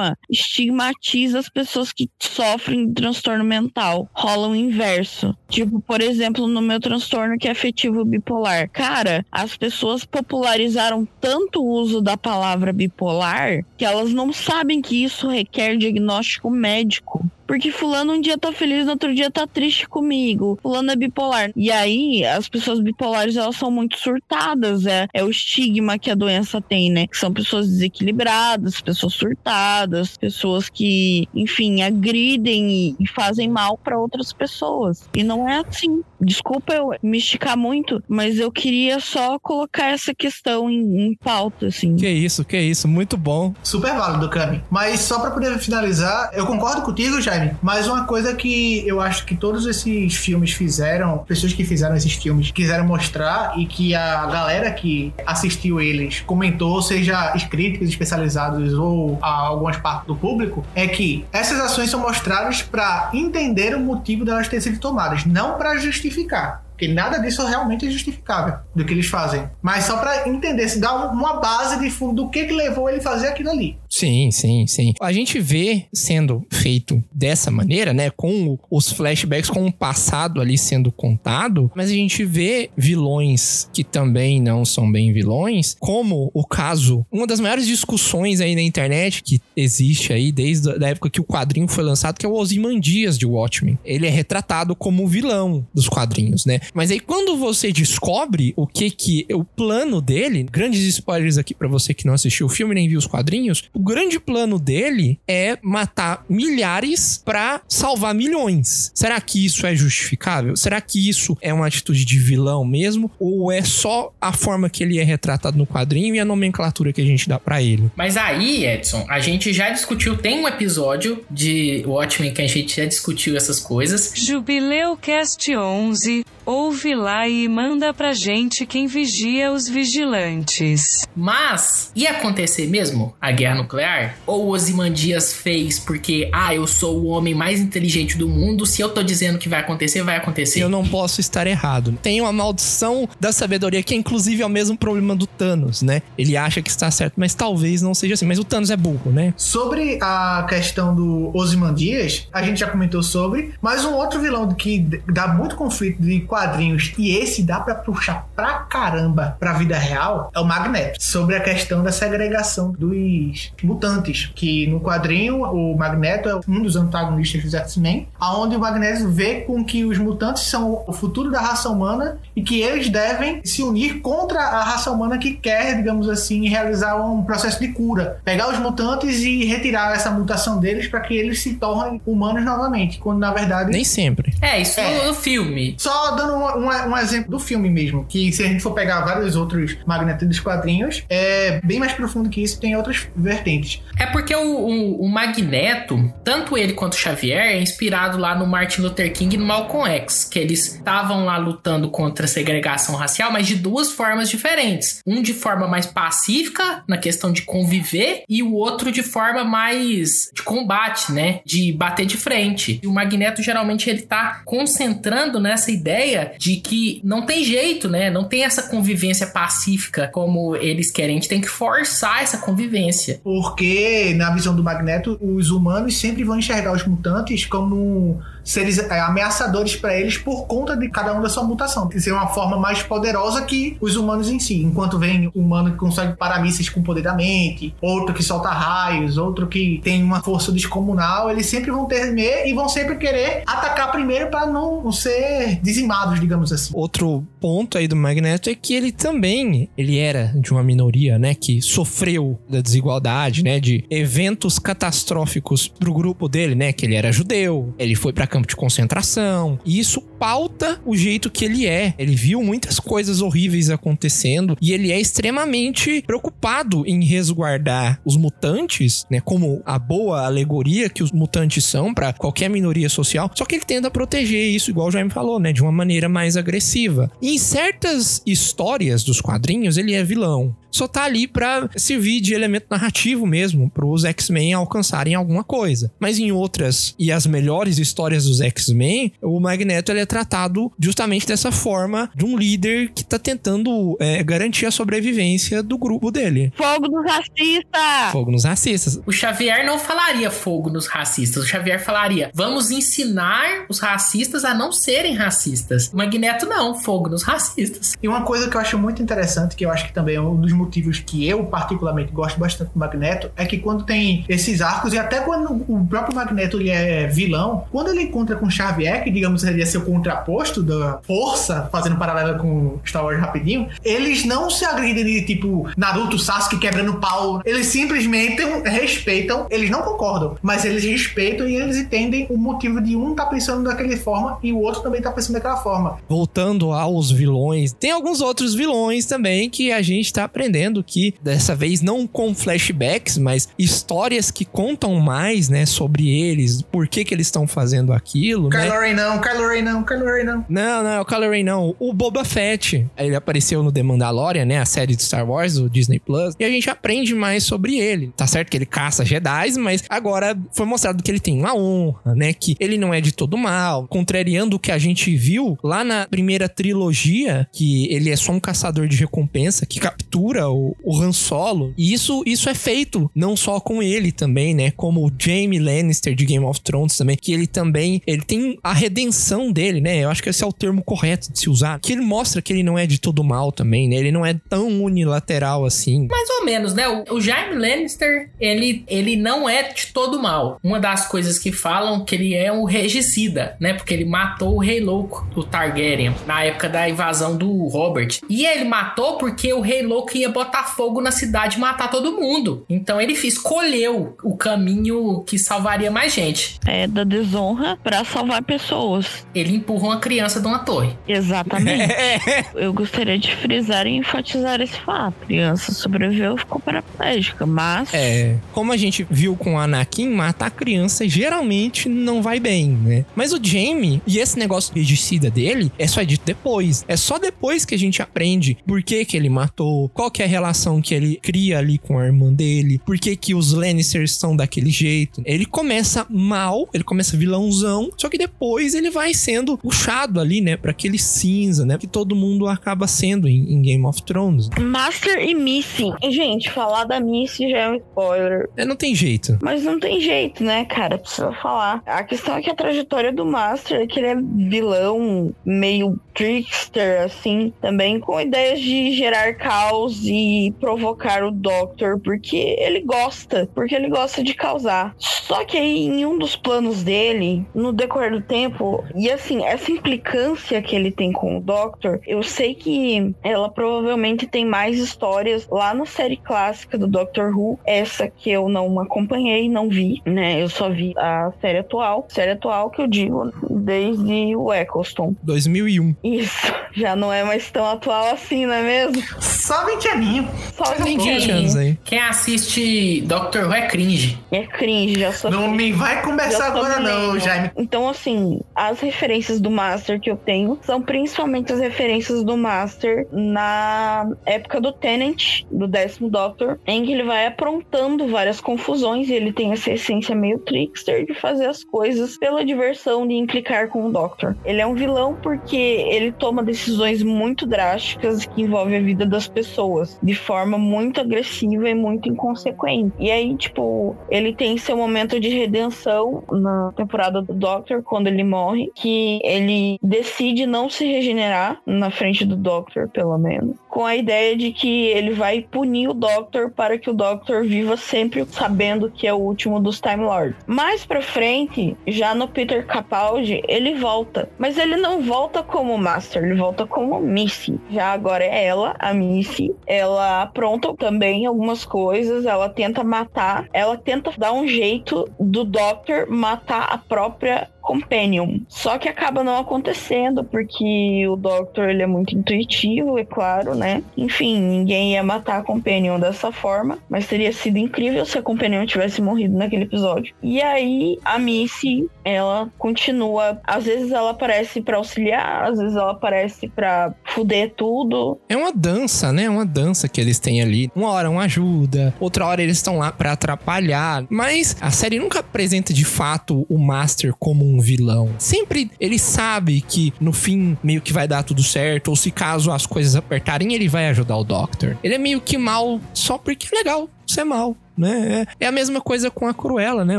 D: forma, estigmatiza as pessoas que sofrem de transtorno mental. Rola o inverso. Tipo, por exemplo, no meu transtorno que é afetivo bipolar. Cara, as pessoas popularizaram tanto o uso da palavra bipolar que elas não sabem que isso requer diagnóstico médico. Porque fulano um dia tá feliz, no outro dia tá triste comigo. Fulano é bipolar. E aí, as pessoas bipolares, elas são muito surtadas. É, é o estigma que a doença tem, né? Que são pessoas desequilibradas, pessoas surtadas, pessoas que, enfim, agridem e, e fazem mal para outras pessoas. E não é assim. Desculpa eu me esticar muito, mas eu queria só colocar essa questão em, em pauta, assim.
B: Que isso, que isso, muito bom.
C: Super válido, Cami. Mas só pra poder finalizar, eu concordo contigo, Jaime. Mas uma coisa que eu acho que todos esses filmes fizeram, pessoas que fizeram esses filmes quiseram mostrar e que a galera que assistiu eles comentou, seja os críticos especializados ou algumas partes do público, é que essas ações são mostradas pra entender o motivo delas terem sido tomadas, não pra justificar. Porque nada disso realmente é justificável do que eles fazem. Mas só pra entender, se dá um- uma base de fundo do que, que levou ele a fazer aquilo ali.
B: Sim, sim, sim. A gente vê sendo feito dessa maneira, né? Com os flashbacks, com o passado ali sendo contado, mas a gente vê vilões que também não são bem vilões, como o caso, uma das maiores discussões aí na internet que existe aí desde a época que o quadrinho foi lançado, que é o Ozymandias de Watchmen. Ele é retratado como vilão dos quadrinhos, né? Mas aí quando você descobre o que que o plano dele, grandes spoilers aqui pra você que não assistiu o filme nem viu os quadrinhos, o grande plano dele é matar milhares pra salvar milhões. Será que isso é justificável? Será que isso é uma atitude de vilão mesmo ou é só a forma que ele é retratado no quadrinho e a nomenclatura que a gente dá pra ele?
E: Mas aí, Edson, a gente já discutiu, tem um episódio de Watchmen que a gente já discutiu essas coisas.
H: Jubileu Cast 11, ouve lá e manda pra gente quem vigia os vigilantes.
E: Mas, ia acontecer mesmo a guerra nuclear? Ou o Ozymandias fez porque, ah, eu sou o homem mais inteligente do mundo, se eu tô dizendo que vai acontecer, vai acontecer?
B: Eu não posso estar errado. Tem uma maldição da sabedoria que inclusive é o mesmo problema do Thanos, né? Ele acha que está certo, mas talvez não seja assim. Mas o Thanos é burro, né?
C: Sobre a questão do Ozymandias, a gente já comentou sobre, mas um outro vilão que dá muito conflito de quadrinhos e esse dá pra puxar pra caramba pra vida real é o Magneto. Sobre a questão da segregação dos mutantes, que no quadrinho o Magneto é um dos antagonistas dos X-Men, aonde o Magneto vê com que os mutantes são o futuro da raça humana e que eles devem se unir contra a raça humana que quer, digamos assim, realizar um processo de cura. Pegar os mutantes e retirar essa mutação deles para que eles se tornem humanos novamente, quando na verdade
B: Nem sempre.
E: É, isso
C: É.
E: no, no filme.
C: só dando um, um- um exemplo do filme mesmo, que se a gente for pegar vários outros Magneto dos quadrinhos, é bem mais profundo que isso, tem outras vertentes.
E: É porque o, o- o Magneto, tanto ele quanto o Xavier, é inspirado lá no Martin Luther King e no Malcolm X, que eles estavam lá lutando contra a segregação racial, mas de duas formas diferentes. Um de forma mais pacífica, na questão de conviver, e o outro de forma mais de combate, né? De bater de frente. E o Magneto, geralmente, ele tá concentrando nessa ideia de que não tem jeito, né? Não tem essa convivência pacífica como eles querem. A gente tem que forçar essa convivência.
C: Porque, na visão do Magneto, os humanos sempre vão enxergar os mutantes como seres é, ameaçadores para eles por conta de cada um da sua mutação. De ser uma forma mais poderosa que os humanos em si. Enquanto vem humano que consegue parar mísseis com poder da mente, outro que solta raios, outro que tem uma força descomunal, eles sempre vão temer e vão sempre querer atacar primeiro para não ser dizimados, digamos assim.
B: Outro ponto aí do Magneto é que ele também, ele era de uma minoria, né, que sofreu da desigualdade, né, de eventos catastróficos pro grupo dele, né, que ele era judeu, ele foi pra campo de concentração, e isso pauta o jeito que ele é. Ele viu muitas coisas horríveis acontecendo e ele é extremamente preocupado em resguardar os mutantes, né, como a boa alegoria que os mutantes são pra qualquer minoria social. Só que ele tenta proteger isso, igual o Jaime falou, né, de uma maneira mais agressiva. E em certas histórias dos quadrinhos, ele é vilão. Só tá ali pra servir de elemento narrativo mesmo, pros X-Men alcançarem alguma coisa. Mas em outras e as melhores histórias dos X-Men, o Magneto ele é tratado justamente dessa forma de um líder que tá tentando é, garantir a sobrevivência do grupo dele.
D: Fogo dos racistas!
B: Fogo nos racistas.
E: O Xavier não falaria fogo nos racistas. O Xavier falaria: vamos ensinar os racistas a não serem racistas. O Magneto não, fogo nos racistas.
C: E uma coisa que eu acho muito interessante, que eu acho que também é um dos motivos que eu particularmente gosto bastante do Magneto, é que quando tem esses arcos, e até quando o próprio Magneto ele é vilão, quando ele encontra com Xavier, que digamos seria seu contraposto da força, fazendo paralelo com Star Wars rapidinho, eles não se agridem de tipo Naruto, Sasuke quebrando pau. Eles simplesmente respeitam, eles não concordam, mas eles respeitam e eles entendem o motivo de um tá pensando daquela forma e o outro também tá pensando daquela forma.
B: Voltando aos vilões, tem alguns outros vilões também que a gente tá aprendendo que dessa vez não com flashbacks, mas histórias que contam mais, né, sobre eles, por que que eles estão fazendo aquilo, né?
C: Kylo Ren não, Kylo Ren não, Kylo Ren não.
B: Não, não, é o Kylo Ren não. O Boba Fett. Ele apareceu no The Mandalorian, né? A série de Star Wars, do Disney Plus. E a gente aprende mais sobre ele. Tá certo que ele caça Jedi, mas agora foi mostrado que ele tem uma honra, né? Que ele não é de todo mal. Contrariando o que a gente viu lá na primeira trilogia, que ele é só um caçador de recompensa que captura o, o Han Solo. E isso, isso é feito não só com ele também, né? Como o Jaime Lannister de Game of Thrones também, que ele também ele tem a redenção dele, dele, né? Eu acho que esse é o termo correto de se usar. Que ele mostra que ele não é de todo mal também, né? Ele não é tão unilateral assim.
E: Mais ou menos, né? O, o Jaime Lannister, ele, ele não é de todo mal. Uma das coisas que falam que ele é um regicida, né? Porque ele matou o Rei Louco, o Targaryen, na época da invasão do Robert. E ele matou porque o Rei Louco ia botar fogo na cidade e matar todo mundo. Então ele escolheu o caminho que salvaria mais gente.
D: É da desonra pra salvar pessoas.
E: Ele empurra uma criança de uma torre.
D: Exatamente. <laughs> Eu gostaria de frisar e enfatizar esse fato. A criança sobreviveu e ficou paraplégica, mas
B: É, como a gente viu com o Anakin, matar criança geralmente não vai bem, né? Mas o Jaime e esse negócio regicida dele é só dito depois. É só depois que a gente aprende por que que ele matou, qual que é a relação que ele cria ali com a irmã dele, por que que os Lannisters são daquele jeito. Ele começa mal, ele começa vilãozão, só que depois ele vai sendo puxado ali, né, pra aquele cinza, né, que todo mundo acaba sendo em, em Game of Thrones.
D: Master e Missy. Gente, falar da Missy já é um spoiler.
B: É, não tem jeito.
D: Mas não tem jeito, né, cara? Precisa falar. A questão é que a trajetória do Master é que ele é vilão, meio trickster, assim, também com ideias de gerar caos e provocar o Doctor, porque ele gosta, porque ele gosta de causar. Só que aí, em um dos planos dele, no decorrer do tempo, e assim, essa implicância que ele tem com o Doctor, eu sei que ela provavelmente tem mais histórias lá na série clássica do Doctor Who, essa que eu não acompanhei, não vi, né? Eu só vi a série atual, série atual que eu digo desde o Eccleston.
B: 2001.
D: Isso, <laughs> já não é mais tão atual assim, não é mesmo?
C: Só 20 aninhos.
D: Só um
B: Tem 20
D: pouquinho.
B: anos aí.
E: Quem assiste Doctor Who é cringe.
D: É cringe, já sou
C: Não me vai conversar agora, não. Jaime.
D: Então, assim, as referências do Master que eu tenho são principalmente as referências do Master na época do Tenant, do décimo Doctor, em que ele vai aprontando várias confusões e ele tem essa essência meio trickster de fazer as coisas pela diversão de implicar com o Doctor. Ele é um vilão porque ele toma decisões muito drásticas que envolvem a vida das pessoas de forma muito agressiva e muito inconsequente. E aí, tipo, ele tem seu momento de redenção na temporada do Doctor, quando ele morre, que ele decide não se regenerar na frente do Doctor, pelo menos, com a ideia de que ele vai punir o Doctor para que o Doctor viva sempre sabendo que é o último dos Time Lords. Mais pra frente, já no Peter Capaldi, ele volta, mas ele não volta como Master, ele volta como Missy. Já agora é ela, a Missy, ela apronta também algumas coisas, ela tenta matar, ela tenta dar um jeito do Doctor matar a própria Companion. Só que acaba não acontecendo, porque o Doctor ele é muito intuitivo, é claro, né? Enfim, ninguém ia matar a Companion dessa forma, mas teria sido incrível se a Companion tivesse morrido naquele episódio. E aí, a Missy, ela continua. Às vezes ela aparece pra auxiliar, às vezes ela aparece pra fuder tudo.
B: É uma dança, né? Uma dança que eles têm ali. Uma hora um ajuda, outra hora eles estão lá pra atrapalhar. Mas a série nunca apresenta de fato o Master como um vilão. Sempre ele sabe que no fim meio que vai dar tudo certo, ou se caso as coisas apertarem, ele vai ajudar o Doctor. Ele é meio que mal só porque é legal ser mal. Né? É é a mesma coisa com a Cruella, né?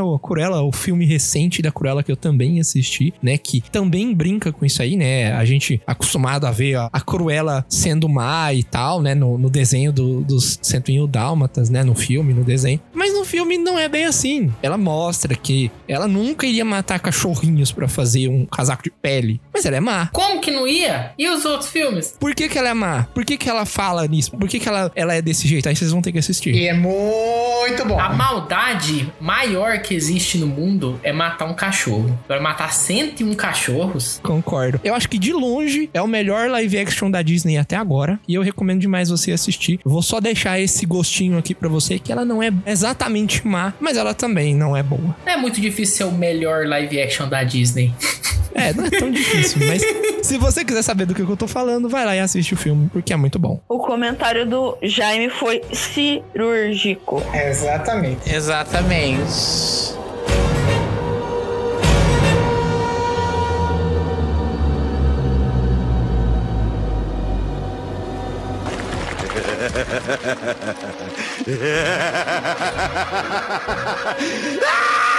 B: O Cruella, o filme recente da Cruella que eu também assisti, né? Que também brinca com isso aí, né? A gente acostumado a ver a, a Cruella sendo má e tal, né? No, no desenho do, dos 101 Dálmatas, né? No filme, no desenho. Mas no filme não é bem assim. Ela mostra que ela nunca iria matar cachorrinhos pra fazer um casaco de pele. Mas ela é má.
E: Como que não ia? E os outros filmes?
B: Por que, que ela é má? Por que, que ela fala nisso? Por que, que ela, ela é desse jeito? Aí vocês vão ter que assistir.
C: E é muito bom.
E: A maldade maior que existe no mundo é matar um cachorro. Agora, matar 101 cachorros.
B: Concordo. Eu acho que de longe é o melhor live action da Disney até agora. E eu recomendo demais você assistir. Eu vou só deixar esse gostinho aqui pra você, que ela não é exatamente má, mas ela também não é boa.
E: Não é muito difícil ser o melhor live action da Disney. <laughs>
B: É, não é tão difícil, mas se você quiser saber do que eu tô falando, vai lá e assiste o filme, porque é muito bom.
D: O comentário do Jaime foi cirúrgico.
C: Exatamente.
I: Exatamente. ah! <laughs>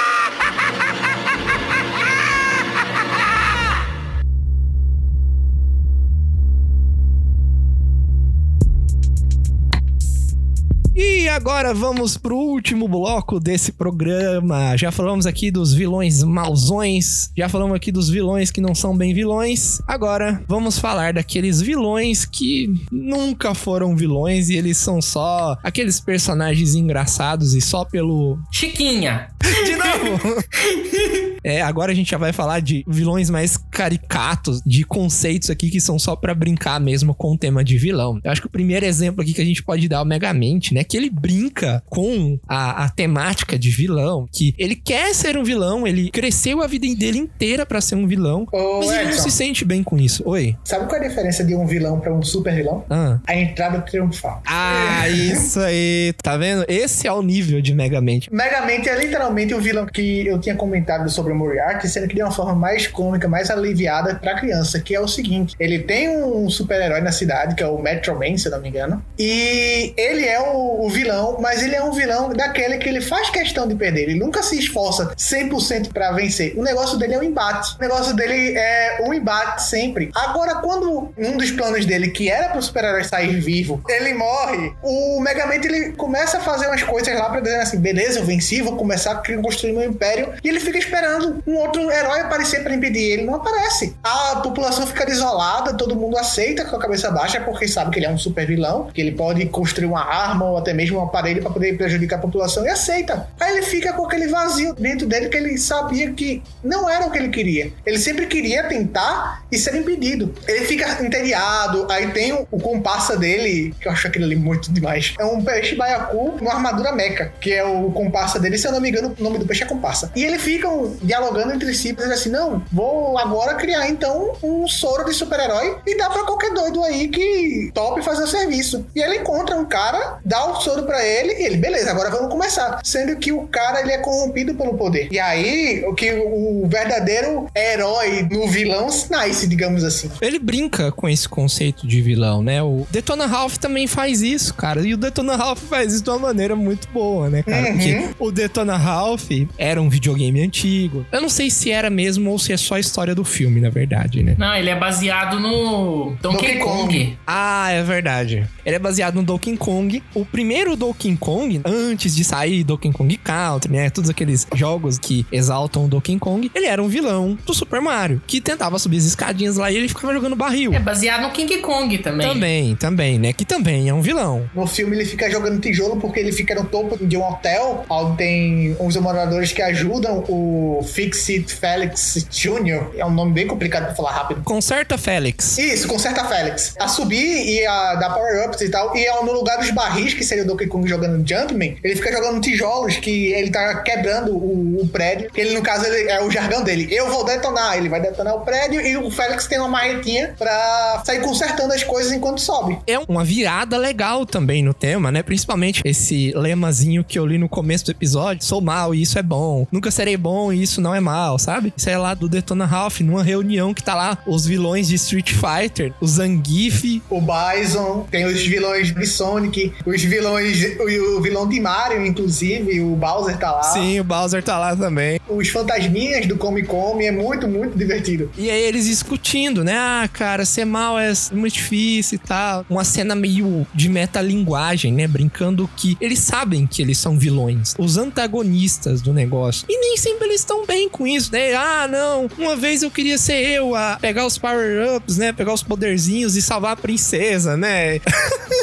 B: agora vamos pro último bloco desse programa. Já falamos aqui dos vilões mauzões, já falamos aqui dos vilões que não são bem vilões. Agora vamos falar daqueles vilões que nunca foram vilões e eles são só aqueles personagens engraçados e só pelo.
E: Chiquinha. <laughs>
B: De <laughs> É, agora a gente já vai falar de vilões mais caricatos, de conceitos aqui que são só pra brincar mesmo com o tema de vilão. Eu acho que o primeiro exemplo aqui que a gente pode dar é o Megamente, né? Que ele brinca com a, a temática de vilão, que ele quer ser um vilão, ele cresceu a vida dele inteira pra ser um vilão,
C: Ô,
B: mas ele não
C: Edson.
B: se sente bem com isso. Oi?
C: Sabe qual é a diferença de um vilão pra um super vilão?
B: Ah.
C: A entrada triunfal.
B: Ah, isso aí. Tá vendo? Esse é o nível de Megamente.
C: Megamente é literalmente o vilão que eu tinha comentado sobre o Moriarty, sendo que de uma forma mais cômica, mais aliviada pra criança, que é o seguinte: ele tem um super-herói na cidade, que é o Metro Man, se não me engano, e ele é o, o vilão, mas ele é um vilão daquele que ele faz questão de perder. Ele nunca se esforça 100% pra vencer. O negócio dele é um embate. O negócio dele é um embate sempre. Agora, quando um dos planos dele, que era pro super-herói sair vivo, ele morre, o Megamente ele começa a fazer umas coisas lá pra dizer assim: beleza, eu venci, vou começar a construir meu império. E ele fica esperando um outro herói aparecer pra impedir ele. Não aparece. A população fica desolada, todo mundo aceita com a cabeça baixa, porque sabe que ele é um super vilão, que ele pode construir uma arma ou até mesmo um aparelho pra poder prejudicar a população e aceita. Aí ele fica com aquele vazio dentro dele que ele sabia que não era o que ele queria. Ele sempre queria tentar e ser impedido. Ele fica entediado, aí tem o, comparsa dele, que eu acho aquele ali muito demais. É um peixe baiacu com armadura meca, que é o comparsa dele, se eu não me engano, o nome do peixe é comparsa. E eles ficam dialogando entre si, dizendo assim: não, vou agora criar então um soro de super-herói e dá pra qualquer doido aí que tope fazer o serviço. E ele encontra um cara, dá o soro pra ele e ele, beleza, agora vamos começar. Sendo que o cara ele é corrompido pelo poder. E aí, o que o verdadeiro herói no vilão nasce, digamos assim.
B: Ele brinca com esse conceito de vilão, né? O Detona Ralph também faz isso, cara. E o Detona Ralph faz isso de uma maneira muito boa, né, cara?
C: Uhum.
B: Porque o Detona Ralph era um videogame antigo. Eu não sei se era mesmo ou se é só a história do filme, na verdade, né?
E: Não, ele é baseado no Donkey,
C: Donkey
E: Kong.
C: Kong.
B: Ah, é verdade. Ele é baseado no Donkey Kong. O primeiro Donkey Kong, antes de sair Donkey Kong Country, né? Todos aqueles jogos que exaltam o Donkey Kong, ele era um vilão do Super Mario, que tentava subir as escadinhas lá e ele ficava jogando barril.
E: É baseado no King Kong também.
B: Também, também, né? Que também é um vilão.
C: No filme ele fica jogando tijolo porque ele fica no topo de um hotel, onde tem uns moradores que ajudam o Fixit Felix Jr. É um nome bem complicado pra falar rápido.
B: Conserta Félix.
C: Isso, conserta Félix. A subir e a dar power-ups e tal. E é no lugar dos barris, que seria o Donkey Kong jogando Jumpman, ele fica jogando tijolos que ele tá quebrando o, o prédio. Que ele, no caso, ele, é o jargão dele. Eu vou detonar. Ele vai detonar o prédio e o Félix tem uma marretinha pra sair consertando as coisas enquanto sobe.
B: É uma virada legal também no tema, né? Principalmente esse lemazinho que eu li no começo do episódio: sou mal e isso é bom. Nunca serei bom e isso não é mal, sabe? Isso é lá do Detona Ralph, numa reunião que tá lá os vilões de Street Fighter, o Zangief,
C: o Bison, tem os vilões de Sonic, os vilões, o, o vilão de Mario, inclusive, o Bowser tá lá.
B: Sim, o Bowser tá lá também.
C: Os fantasminhas do Come Come é muito, muito divertido.
B: E aí eles discutindo, né? Ah, cara, ser mal é muito difícil e tal. Uma cena meio de metalinguagem, né? Brincando que eles sabem que eles são vilões. Os antagonistas do negócio. E nem sempre eles estão bem com isso, né? Ah, não. Uma vez eu queria ser eu a pegar os power-ups, né? Pegar os poderzinhos e salvar a princesa, né?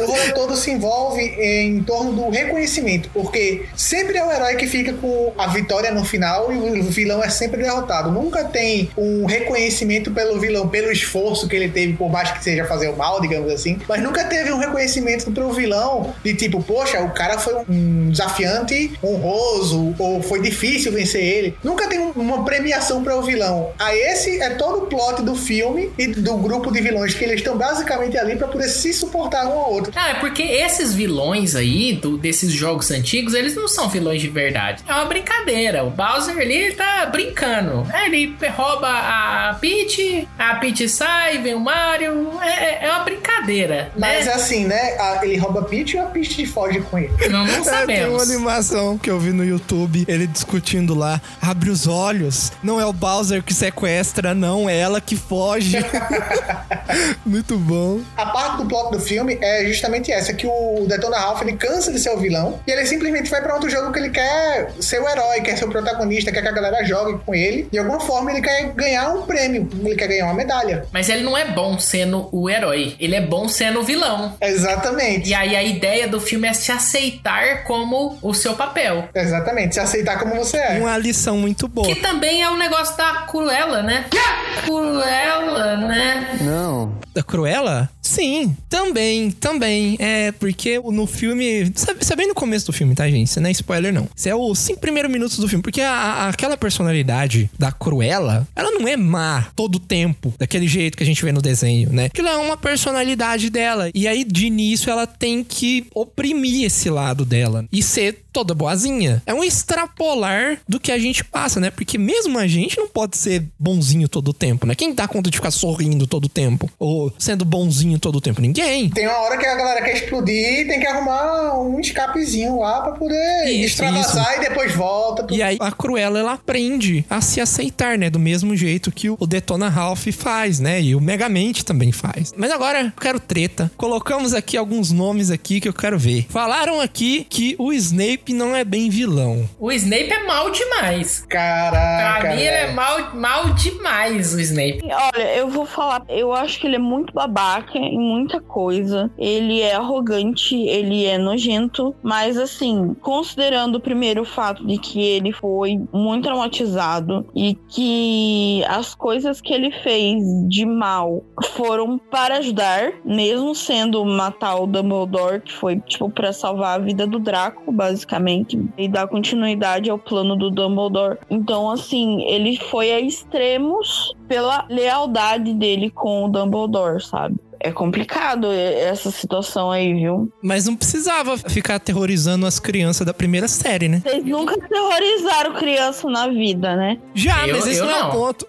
C: O rolê todo se envolve em torno do reconhecimento, porque sempre é o herói que fica com a vitória no final e o vilão é sempre derrotado. Nunca tem um reconhecimento pelo vilão, pelo esforço que ele teve, por mais que seja fazer o mal, digamos assim, mas nunca teve um reconhecimento pro vilão de tipo, poxa, o cara foi um desafiante honroso, ou foi difícil vencer ele. Nunca tem um- uma premiação para o vilão. Aí esse é todo o plot do filme e do grupo de vilões, que eles estão basicamente ali para poder se suportar um ao outro.
E: Ah, é porque esses vilões aí, do- desses jogos antigos, eles não são vilões de verdade. É uma brincadeira. O Bowser, ele tá brincando. É, Ele rouba a Peach, a Peach sai, vem o Mario. É, é- é uma brincadeira,
C: Mas
E: né?
C: assim, né? a- ele rouba Peach e a Peach foge com ele.
E: Não, não <laughs>
B: É, tem uma
E: sabemos.
B: animação que eu vi no YouTube, ele discutindo lá. Abre os olhos. Não é o Bowser que sequestra, não. É ela que foge. <laughs> Muito bom.
C: A parte do plot do filme é justamente essa, que o Detona Ralph, ele cansa de ser o vilão e ele simplesmente vai pra outro jogo que ele quer ser o herói, quer ser o protagonista, quer que a galera jogue com ele. De alguma forma, ele quer ganhar um prêmio, ele quer ganhar uma medalha.
E: Mas ele não é bom sendo o herói, ele é bom sendo o vilão.
C: Exatamente.
E: E aí a ideia do filme é se aceitar como o seu papel.
C: Exatamente, se aceitar como você é.
B: Uma lição muito boa.
E: Que também é o negócio da Cruella, né? Cruella, né?
B: Da Cruella? Sim, também, também. É, porque no filme. Sabe, sabe no começo do filme, tá, gente? Isso não é spoiler, não. Isso é os cinco primeiros minutos do filme. Porque a- a- aquela personalidade da Cruella, ela não é má todo o tempo, daquele jeito que a gente vê no desenho, né? Aquilo é uma personalidade dela. E aí, de início, ela tem que oprimir esse lado dela e ser toda boazinha. É um extrapolar do que a gente passa, né? Porque mesmo a gente não pode ser bonzinho todo o tempo, né? Quem dá conta de ficar sorrindo todo o tempo? Ou sendo bonzinho todo o tempo? Ninguém.
C: Tem uma hora que a galera quer explodir e tem que arrumar um escapezinho lá pra poder
B: Isso,
C: extravasar e depois volta.
B: E aí a Cruella ela aprende a se aceitar, né? Do mesmo jeito que o Detona Ralph faz, né? E o Megamente também faz. Mas agora eu quero treta. Colocamos aqui alguns nomes aqui que eu quero ver. Falaram aqui que o Snape não é bem vilão.
E: O Snape é mal demais.
C: Caraca.
E: Pra mim, ele é
C: velho.
E: mal, mal demais, o Snape.
D: Olha, eu vou falar, eu acho que ele é muito babaca em muita coisa. Ele é arrogante, ele é nojento, mas assim, considerando primeiro o fato de que ele foi muito traumatizado e que as coisas que ele fez de mal foram para ajudar, mesmo sendo matar o Dumbledore, que foi tipo para salvar a vida do Draco, basicamente, e dar continuidade ao plano do Dumbledore. Então, assim, ele foi a extremos pela lealdade dele com o Dumbledore, sabe? É complicado essa situação aí, viu?
B: Mas não precisava ficar aterrorizando as crianças da primeira série, né?
D: Vocês nunca terrorizaram criança na vida, né?
B: Já,
E: Eu-
B: mas esse
E: eu
B: não é o
E: não.
B: ponto.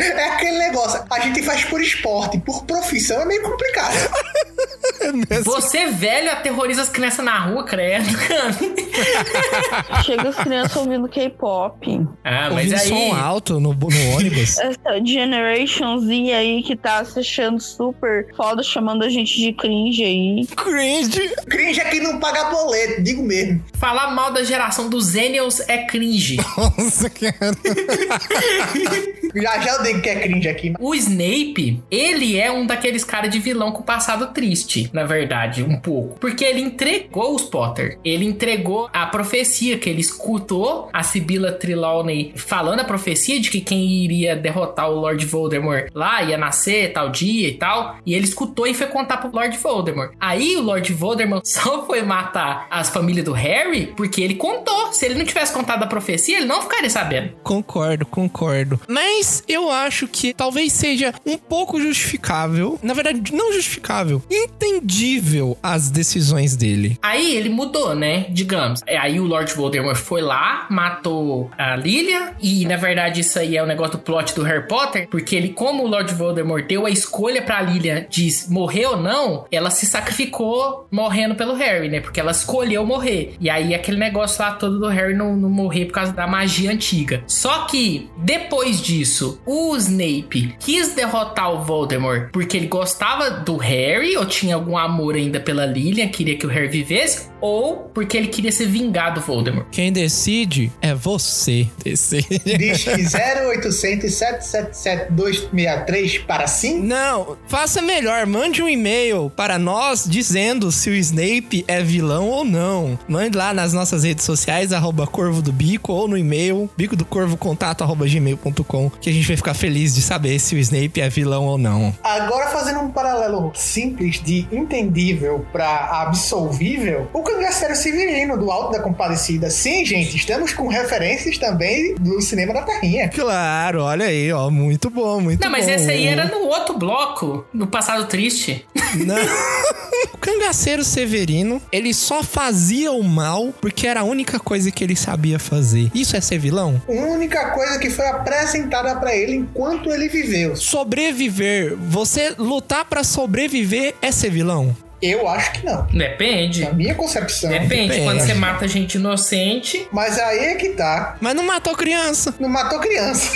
C: É aquele negócio, a gente faz por esporte, por profissão é meio complicado. <laughs>
E: Você, velho, aterroriza as crianças na rua, credo. <laughs>
D: Chega as crianças ouvindo K-pop.
E: ah, mas
B: Ouvindo
E: aí...
B: som alto no, no ônibus.
D: Essa Generation Z aí que tá se achando super foda, chamando a gente de cringe aí.
B: Cringe.
C: Cringe aqui não paga boleto, digo mesmo.
E: Falar mal da geração dos Zenials é cringe. <laughs>
B: Nossa, cara. <laughs>
C: Já já eu digo que é cringe aqui.
E: O Snape, ele é um daqueles caras de vilão com passado triste, na verdade, um pouco. Porque ele entregou os Potter. Ele entregou a profecia que ele escutou a Sibila Trelawney falando a profecia de que quem iria derrotar o Lord Voldemort lá ia nascer tal dia e tal. E ele escutou e foi contar pro Lord Voldemort. Aí o Lord Voldemort <laughs> só foi matar as famílias do Harry porque ele contou. Se ele não tivesse contado a profecia, ele não ficaria sabendo.
B: Concordo, concordo. Mas eu acho que talvez seja um pouco justificável. Na verdade, não justificável. Entendível as decisões dele.
E: Aí ele mudou, né? Digamos. É, Aí o Lord Voldemort foi lá, matou a Lilia. E na verdade isso aí é o negócio do plot do Harry Potter. Porque ele, como o Lord Voldemort deu a escolha pra Lilia de morrer ou não, ela se sacrificou morrendo pelo Harry, né? Porque ela escolheu morrer. E aí aquele negócio lá todo do Harry não, não morrer por causa da magia antiga. Só que depois disso, o Snape quis derrotar o Voldemort porque ele gostava do Harry ou tinha algum amor ainda pela Lilian, queria que o Harry vivesse, ou porque ele queria se vingar do Voldemort.
B: Quem decide é você. Decide.
C: Diz que 0800 777 263 para sim?
B: Não, faça melhor. Mande um e-mail para nós dizendo se o Snape é vilão ou não. Mande lá nas nossas redes sociais, arroba Corvo do Bico, ou no e-mail, bico do corvo contato, arroba gmail.com, que a gente vai ficar feliz de saber se o Snape é vilão ou não.
C: Agora, fazendo um paralelo simples de entendível para absolvível, o Cangaceiro Severino do Alto da Compadecida. Sim, gente, estamos com referências também do cinema da Terrinha.
B: Claro, olha aí, ó, muito bom, muito bom.
E: Não, mas esse aí era no outro bloco, no passado triste.
B: Não. <laughs> o cangaceiro Severino, ele só fazia o mal porque era a única coisa que ele sabia fazer. Isso é ser vilão?
C: A única coisa que foi apresentada para ele enquanto ele viveu.
B: Sobreviver, você lutar pra sobreviver é ser vilão?
C: Eu acho que não.
E: Depende.
C: Na minha concepção.
E: Depende.
B: Depende.
E: Quando você mata gente inocente,
C: Mas aí é que tá.
B: Mas não matou criança.
C: Não matou criança.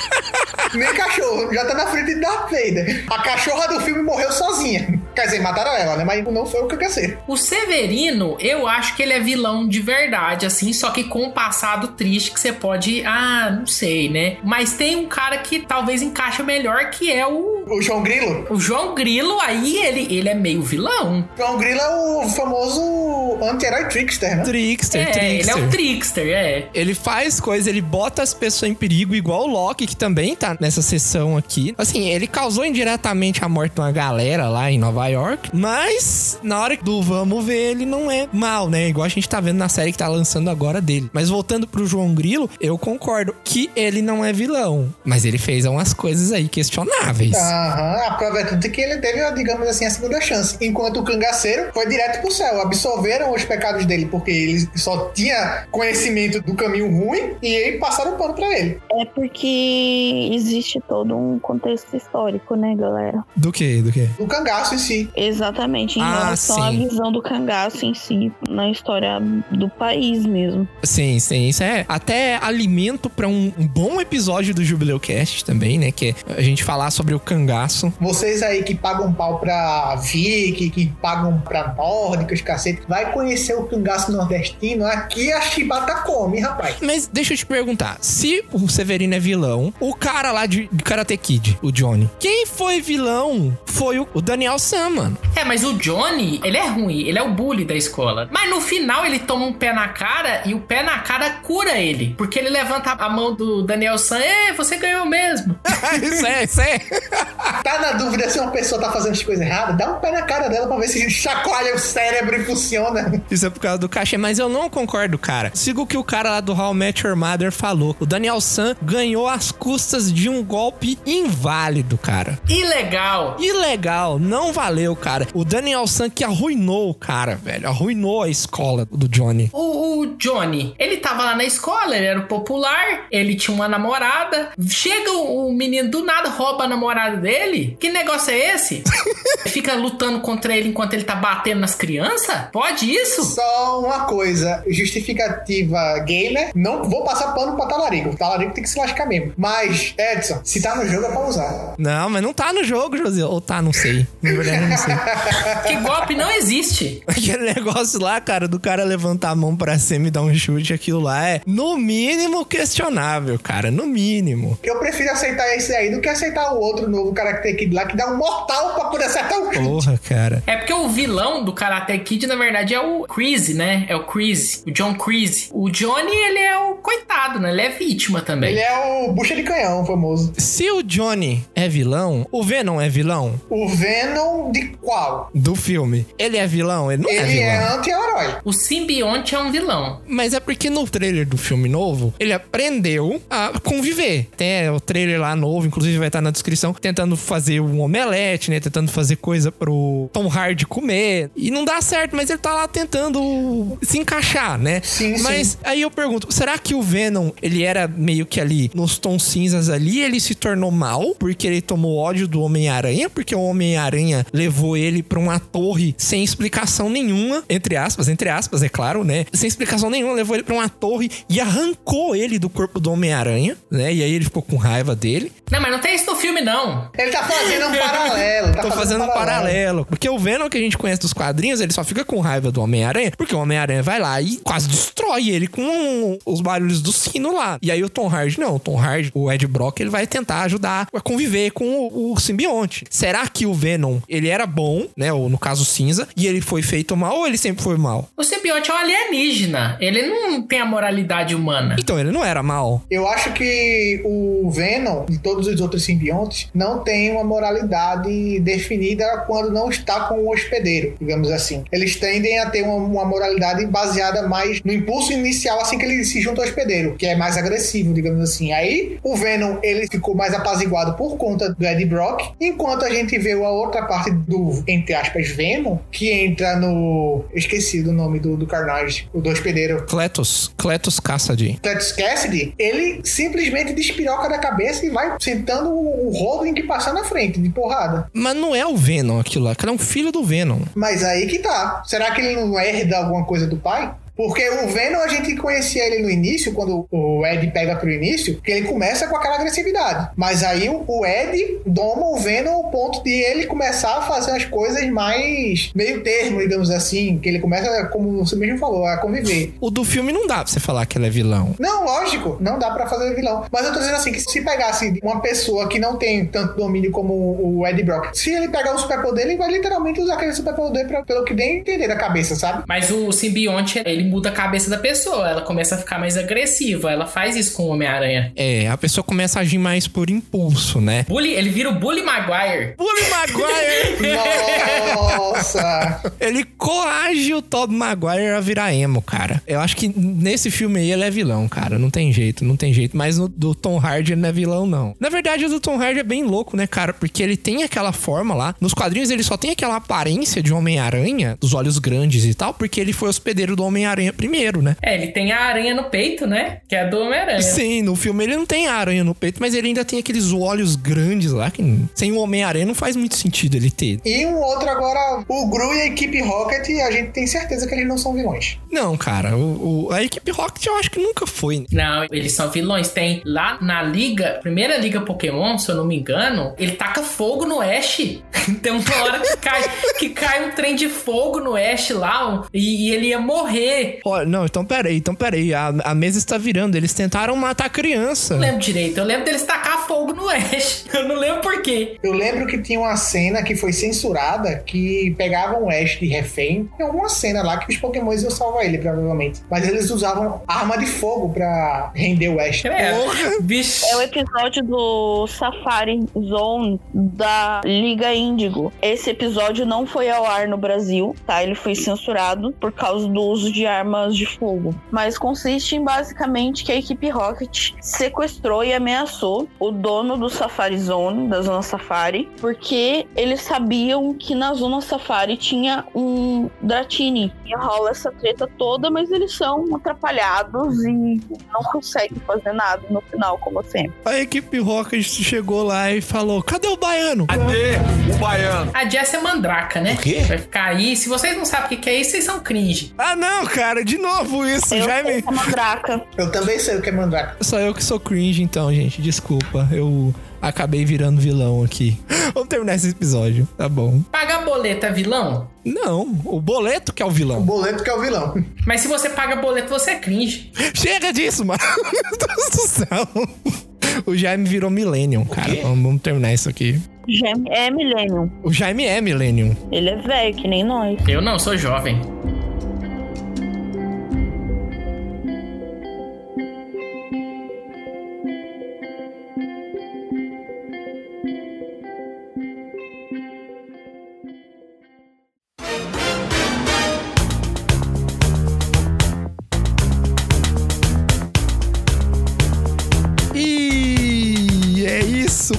C: <laughs> Nem cachorro, já tá na frente Darth Vader. A cachorra do filme morreu sozinha. Quer dizer, mataram ela, né? Mas não foi o que eu quer ser.
E: O Severino, eu acho que ele é vilão de verdade, assim, só que com um passado triste que você pode. Ah, não sei, né? Mas tem um cara que talvez encaixa melhor, que é o.
C: O João Grilo?
E: O João Grilo, aí ele, ele é meio vilão.
C: João Grilo é o famoso anti-herói trickster, né?
B: Trickster,
E: É,
B: trickster.
E: ele é o trickster, é.
B: Ele faz coisas, ele bota as pessoas em perigo, igual o Loki, que também tá nessa sessão aqui. Assim, ele causou indiretamente a morte de uma galera lá em Nova York, mas na hora do vamos ver, ele não é mal, né? Igual a gente tá vendo na série que tá lançando agora dele. Mas voltando pro João Grilo, eu concordo que ele não é vilão, mas ele fez umas coisas aí questionáveis.
C: Aham, a prova é tudo que ele teve, digamos assim, a segunda chance. Enquanto o cangaceiro foi direto pro céu. Absorveram os pecados dele, porque ele só tinha conhecimento do caminho ruim e aí passaram o pano pra ele.
D: É porque existe todo um contexto histórico, né, galera?
B: Do que? Do que?
C: Do cangaço em si.
D: Exatamente, em
B: Ah,
D: relação à
B: sim.
D: visão do cangaço em si, na história do país mesmo.
B: Sim, sim, isso é até alimento pra um, um bom episódio do Jubileu Cast também, né? Que é a gente falar sobre o cangaço.
C: Vocês aí que pagam pau pra Vic, que pagam pra nórdicos, cacete, vai conhecer o cangaço nordestino, aqui a chibata come, rapaz.
B: Mas deixa eu te perguntar, se o Severino é vilão, o cara lá de, de Karate Kid, o Johnny, quem foi vilão foi o, o Daniel Sam, mano.
E: É, mas o Johnny, ele é ruim, ele é o bully da escola. Mas no final ele toma um pé na cara e o pé na cara cura ele. Porque ele levanta a mão do Daniel San, é, você ganhou mesmo. <laughs>
B: isso é, isso é. <laughs>
C: Tá na dúvida se uma pessoa tá fazendo as coisas erradas? Dá um pé na cara dela pra ver se <laughs> chacoalha o cérebro e funciona.
B: Isso é por causa do cachê, mas eu não concordo, cara. Sigo o que o cara lá do How I Met Your Mother falou. O Daniel San ganhou às custas de um golpe inválido, cara.
E: Ilegal.
B: Ilegal, não valeu, cara. O Daniel San que arruinou o cara, velho. Arruinou a escola do Johnny.
E: O, o Johnny, ele tava lá na escola, ele era popular, ele tinha uma namorada. Chega o, o menino do nada, rouba a namorada dele. Que negócio é esse? <laughs> <laughs> Fica lutando contra ele enquanto ele tá batendo nas crianças? Pode isso?
C: Só uma coisa, justificativa gamer, não vou passar pano pra talarico. O talarico tem que se lascar mesmo. Mas, Edson, se tá no jogo é pra usar.
B: Não, mas não tá no jogo, José. Ou tá, não sei. Na verdade, não sei. <laughs>
E: Que golpe não existe. <laughs>
B: Aquele negócio lá, cara, do cara levantar a mão pra cima e dar um chute, aquilo lá é, no mínimo, questionável, cara. No mínimo.
C: Eu prefiro aceitar esse aí do que aceitar o outro novo Karate Kid lá que dá um mortal pra poder chute.
B: Porra, cara.
E: É porque o vilão do Karate Kid, na verdade, é o Creasy, né? É o Creasy, o John Creasy. O Johnny, ele é o coitado, né? Ele é vítima também.
C: Ele é o bucha de canhão, famoso.
B: Se o Johnny é vilão, o Venom é vilão
C: O Venom de qual?
B: do filme. Ele é vilão? Ele não é
C: Ele
B: vilão.
C: é anti-herói.
E: O simbionte é um vilão.
B: Mas é porque no trailer do filme novo, ele aprendeu a conviver. Tem o trailer lá novo, inclusive vai estar na descrição, tentando fazer um omelete, né? Tentando fazer coisa pro Tom Hardy comer. E não dá certo, mas ele tá lá tentando se encaixar, né?
C: Sim, sim.
B: Mas aí eu pergunto, será que o Venom, ele era meio que ali, nos tons cinzas ali, ele se tornou mal porque ele tomou ódio do Homem-Aranha? Porque o Homem-Aranha levou ele pra uma torre sem explicação nenhuma, entre aspas, entre aspas, é claro, né? Sem explicação nenhuma, levou ele pra uma torre e arrancou ele do corpo do Homem-Aranha, né? E aí ele ficou com raiva dele.
E: Não, mas não tem isso no filme, não.
C: Ele tá fazendo um paralelo. Tá
B: Tô fazendo um paralelo. Porque o Venom que a gente conhece dos quadrinhos, ele só fica com raiva do Homem-Aranha, porque o Homem-Aranha vai lá e quase destrói ele com os barulhos do sino lá. E aí o Tom Hardy, não, o Tom Hardy, o Ed Brock, ele vai tentar ajudar a conviver com o, o simbionte. Será que o Venom, ele era bom, né, ou no caso cinza, e ele foi feito mal ou ele sempre foi mal?
E: O simbionte é um alienígena. Ele não tem a moralidade humana.
B: Então ele não era mal.
C: Eu acho que o Venom e todos os outros simbiontes não têm uma moralidade definida quando não está com o hospedeiro, digamos assim. Eles tendem a ter uma, uma moralidade baseada mais no impulso inicial assim que ele se junta ao hospedeiro, que é mais agressivo, digamos assim. Aí o Venom ele ficou mais apaziguado por conta do Eddie Brock, enquanto a gente vê a outra parte do, entre aspas, Venom, que entra no. eu Esqueci do nome do, do Carnage, o do hospedeiro.
B: Cletus, Cletus Cassidy.
C: Cletus Cassidy, ele simplesmente despiroca da cabeça e vai sentando o Robin que passar na frente, de porrada.
B: Mas não é o Venom aquilo lá, aquilo é um filho do Venom.
C: Mas aí que tá. Será que ele não herda alguma coisa do pai? Porque o Venom, a gente conhecia ele no início, quando o Ed pega pro início, que ele começa com aquela agressividade. Mas aí o Ed doma o Venom ao ponto de ele começar a fazer as coisas mais meio termo, digamos assim. Que ele começa, como você mesmo falou, a conviver.
B: O do filme não dá pra você falar que ele é vilão.
C: Não, lógico, não dá pra fazer vilão. Mas eu tô dizendo assim, que se pegasse uma pessoa que não tem tanto domínio como o Ed Brock, se ele pegar o superpoder, ele vai literalmente usar aquele superpoder pelo que nem entender da cabeça, sabe?
E: Mas o simbionte, ele muda a cabeça da pessoa. Ela começa a ficar mais agressiva. Ela faz isso com o Homem-Aranha.
B: É, a pessoa começa a agir mais por impulso, né?
E: Bully, ele vira o Bully Maguire.
B: Bully Maguire! <laughs>
C: Nossa!
B: ele coage o Tobey Maguire a virar emo, cara. Eu acho que nesse filme aí ele é vilão, cara. Não tem jeito, não tem jeito. Mas no do Tom Hardy ele não é vilão, não. Na verdade, o do Tom Hardy é bem louco, né, cara? Porque ele tem aquela forma lá. Nos quadrinhos ele só tem aquela aparência de Homem-Aranha, dos olhos grandes e tal, porque ele foi hospedeiro do Homem-Aranha primeiro, né?
E: É, ele tem a aranha no peito, né? Que é do Homem-Aranha.
B: Sim, no filme ele não tem a aranha no peito, mas ele ainda tem aqueles olhos grandes lá, que sem o Homem-Aranha não faz muito sentido ele ter.
C: E um outro agora, o Gru e a equipe Rocket, a gente tem certeza que eles não são vilões.
B: Não, cara, o, o- a equipe Rocket eu acho que nunca foi.
E: Não, eles são vilões. Tem lá na liga, primeira liga Pokémon, se eu não me engano, ele taca fogo no Ash. <laughs> Tem uma hora que cai, que cai um trem de fogo no Ash lá um- e, e ele ia morrer.
B: Ó, não, então peraí, então peraí, a, a mesa está virando, eles tentaram matar a criança.
E: Não lembro direito. Eu lembro deles tacar fogo no Ash. <laughs> Eu não lembro por quê.
C: Eu lembro que tinha uma cena que foi censurada que pegavam o Ash de refém. Tem alguma cena lá que os Pokémons iam salvar ele, provavelmente. Mas eles usavam arma de fogo pra render o Ash.
E: É, bicho.
D: É o episódio do Safari Zone da Liga Índigo. Esse episódio não foi ao ar no Brasil, tá? Ele foi censurado por causa do uso de armas de fogo. Mas consiste em basicamente que a equipe Rocket sequestrou e ameaçou o dono do Safari Zone, da Zona Safari, porque eles sabiam que na Zona Safari tinha um Dratini. E rola essa treta toda, mas eles são atrapalhados e não conseguem fazer nada no final, como sempre.
B: A equipe Rocket chegou lá e falou: cadê o baiano?
A: Cadê o baiano?
E: A Jess é mandraca, né?
B: O quê?
E: Vai ficar aí. Se vocês não sabem o que que é isso, vocês são cringe.
B: Ah, não, cara, de novo isso.
D: Eu
B: Já
D: sou
B: me...
D: uma draca.
C: Eu também sei o que é mandrake.
B: Só eu que sou cringe, então, gente. Desculpa. Eu acabei virando vilão aqui. <laughs> Vamos terminar esse episódio. Tá bom.
E: Pagar boleto é vilão?
B: Não, o boleto que é o
C: O
B: vilão.
C: boleto que é o vilão. <laughs>
E: Mas se você paga boleto, você é cringe.
B: Chega disso, mano. <laughs> Meu Deus do céu. O Jaime virou Millennium, cara. Vamos, vamos terminar isso aqui.
D: Gem- É Millennium.
B: O Jaime é Millennium.
D: Ele é velho, que nem nós.
E: Eu não, sou jovem.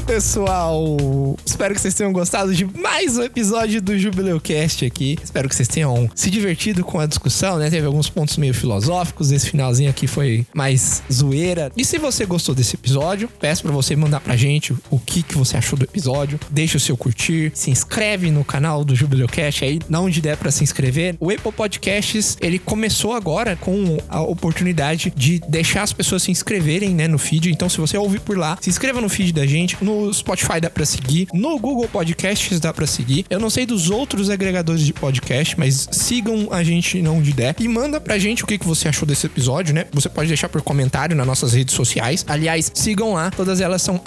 B: Pessoal. Espero que vocês tenham gostado de mais um episódio do Jubileu Cast aqui. Espero que vocês tenham se divertido com a discussão, né? Teve alguns pontos meio filosóficos. Esse finalzinho aqui foi mais zoeira. E se você gostou desse episódio, peço pra você mandar pra gente o que, que você achou do episódio. Deixa o seu curtir, se inscreve no canal do Jubileu Cast aí, na onde der pra se inscrever. O Apple Podcasts, ele começou agora com a oportunidade de deixar as pessoas se inscreverem, né, no feed. Então, se você ouvir por lá, se inscreva no feed da gente. No Spotify dá pra seguir. No Google Podcasts dá pra seguir. Eu não sei dos outros agregadores de podcast, mas sigam a gente onde der. E manda pra gente o que, que você achou desse episódio, né? Você pode deixar por comentário nas nossas redes sociais. Aliás, sigam lá. Todas elas são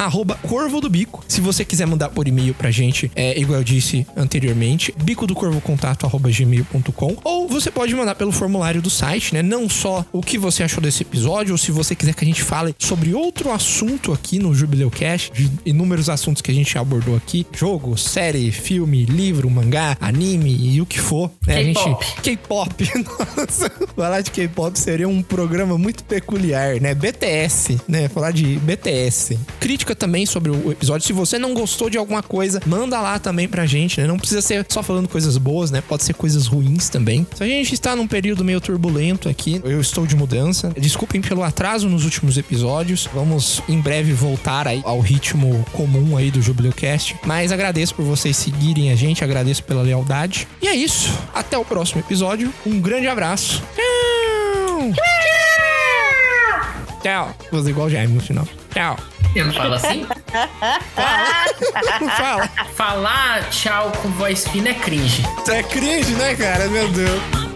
B: Corvo do Bico. Se você quiser mandar por e-mail pra gente, é igual eu disse anteriormente, bico do corvo contato gmail.com ou você pode mandar pelo formulário do site, né? Não só o que você achou desse episódio, ou se você quiser que a gente fale sobre outro assunto aqui no Jubileu Cash, de inúmeros assuntos que a gente abordou aqui: jogo, série, filme, livro, mangá, anime e o que for. Né? A gente.
E: K-pop.
B: K-pop. <laughs> Nossa, falar de K-pop seria um programa muito peculiar, né? BTS, né? Falar de BTS. Crítica também sobre o episódio. Se você não gostou de alguma coisa, manda lá também pra gente, né? Não precisa ser só falando coisas boas, né? Pode ser coisas ruins também. Se a gente está num período meio turbulento aqui, eu estou de mudança. Desculpem pelo atraso nos últimos episódios. Vamos em breve voltar aí ao ritmo comum aí do Jubileu Cast. Mas agradeço por vocês seguirem a gente, agradeço pela lealdade. E é isso. Até o próximo episódio. Um grande abraço. Tchau! Tchau. Vou fazer igual o Jaime no final. Tchau.
E: Eu não falo assim?
B: Não fala.
E: Falar tchau com voz fina é cringe.
B: É cringe, né, cara? Meu Deus.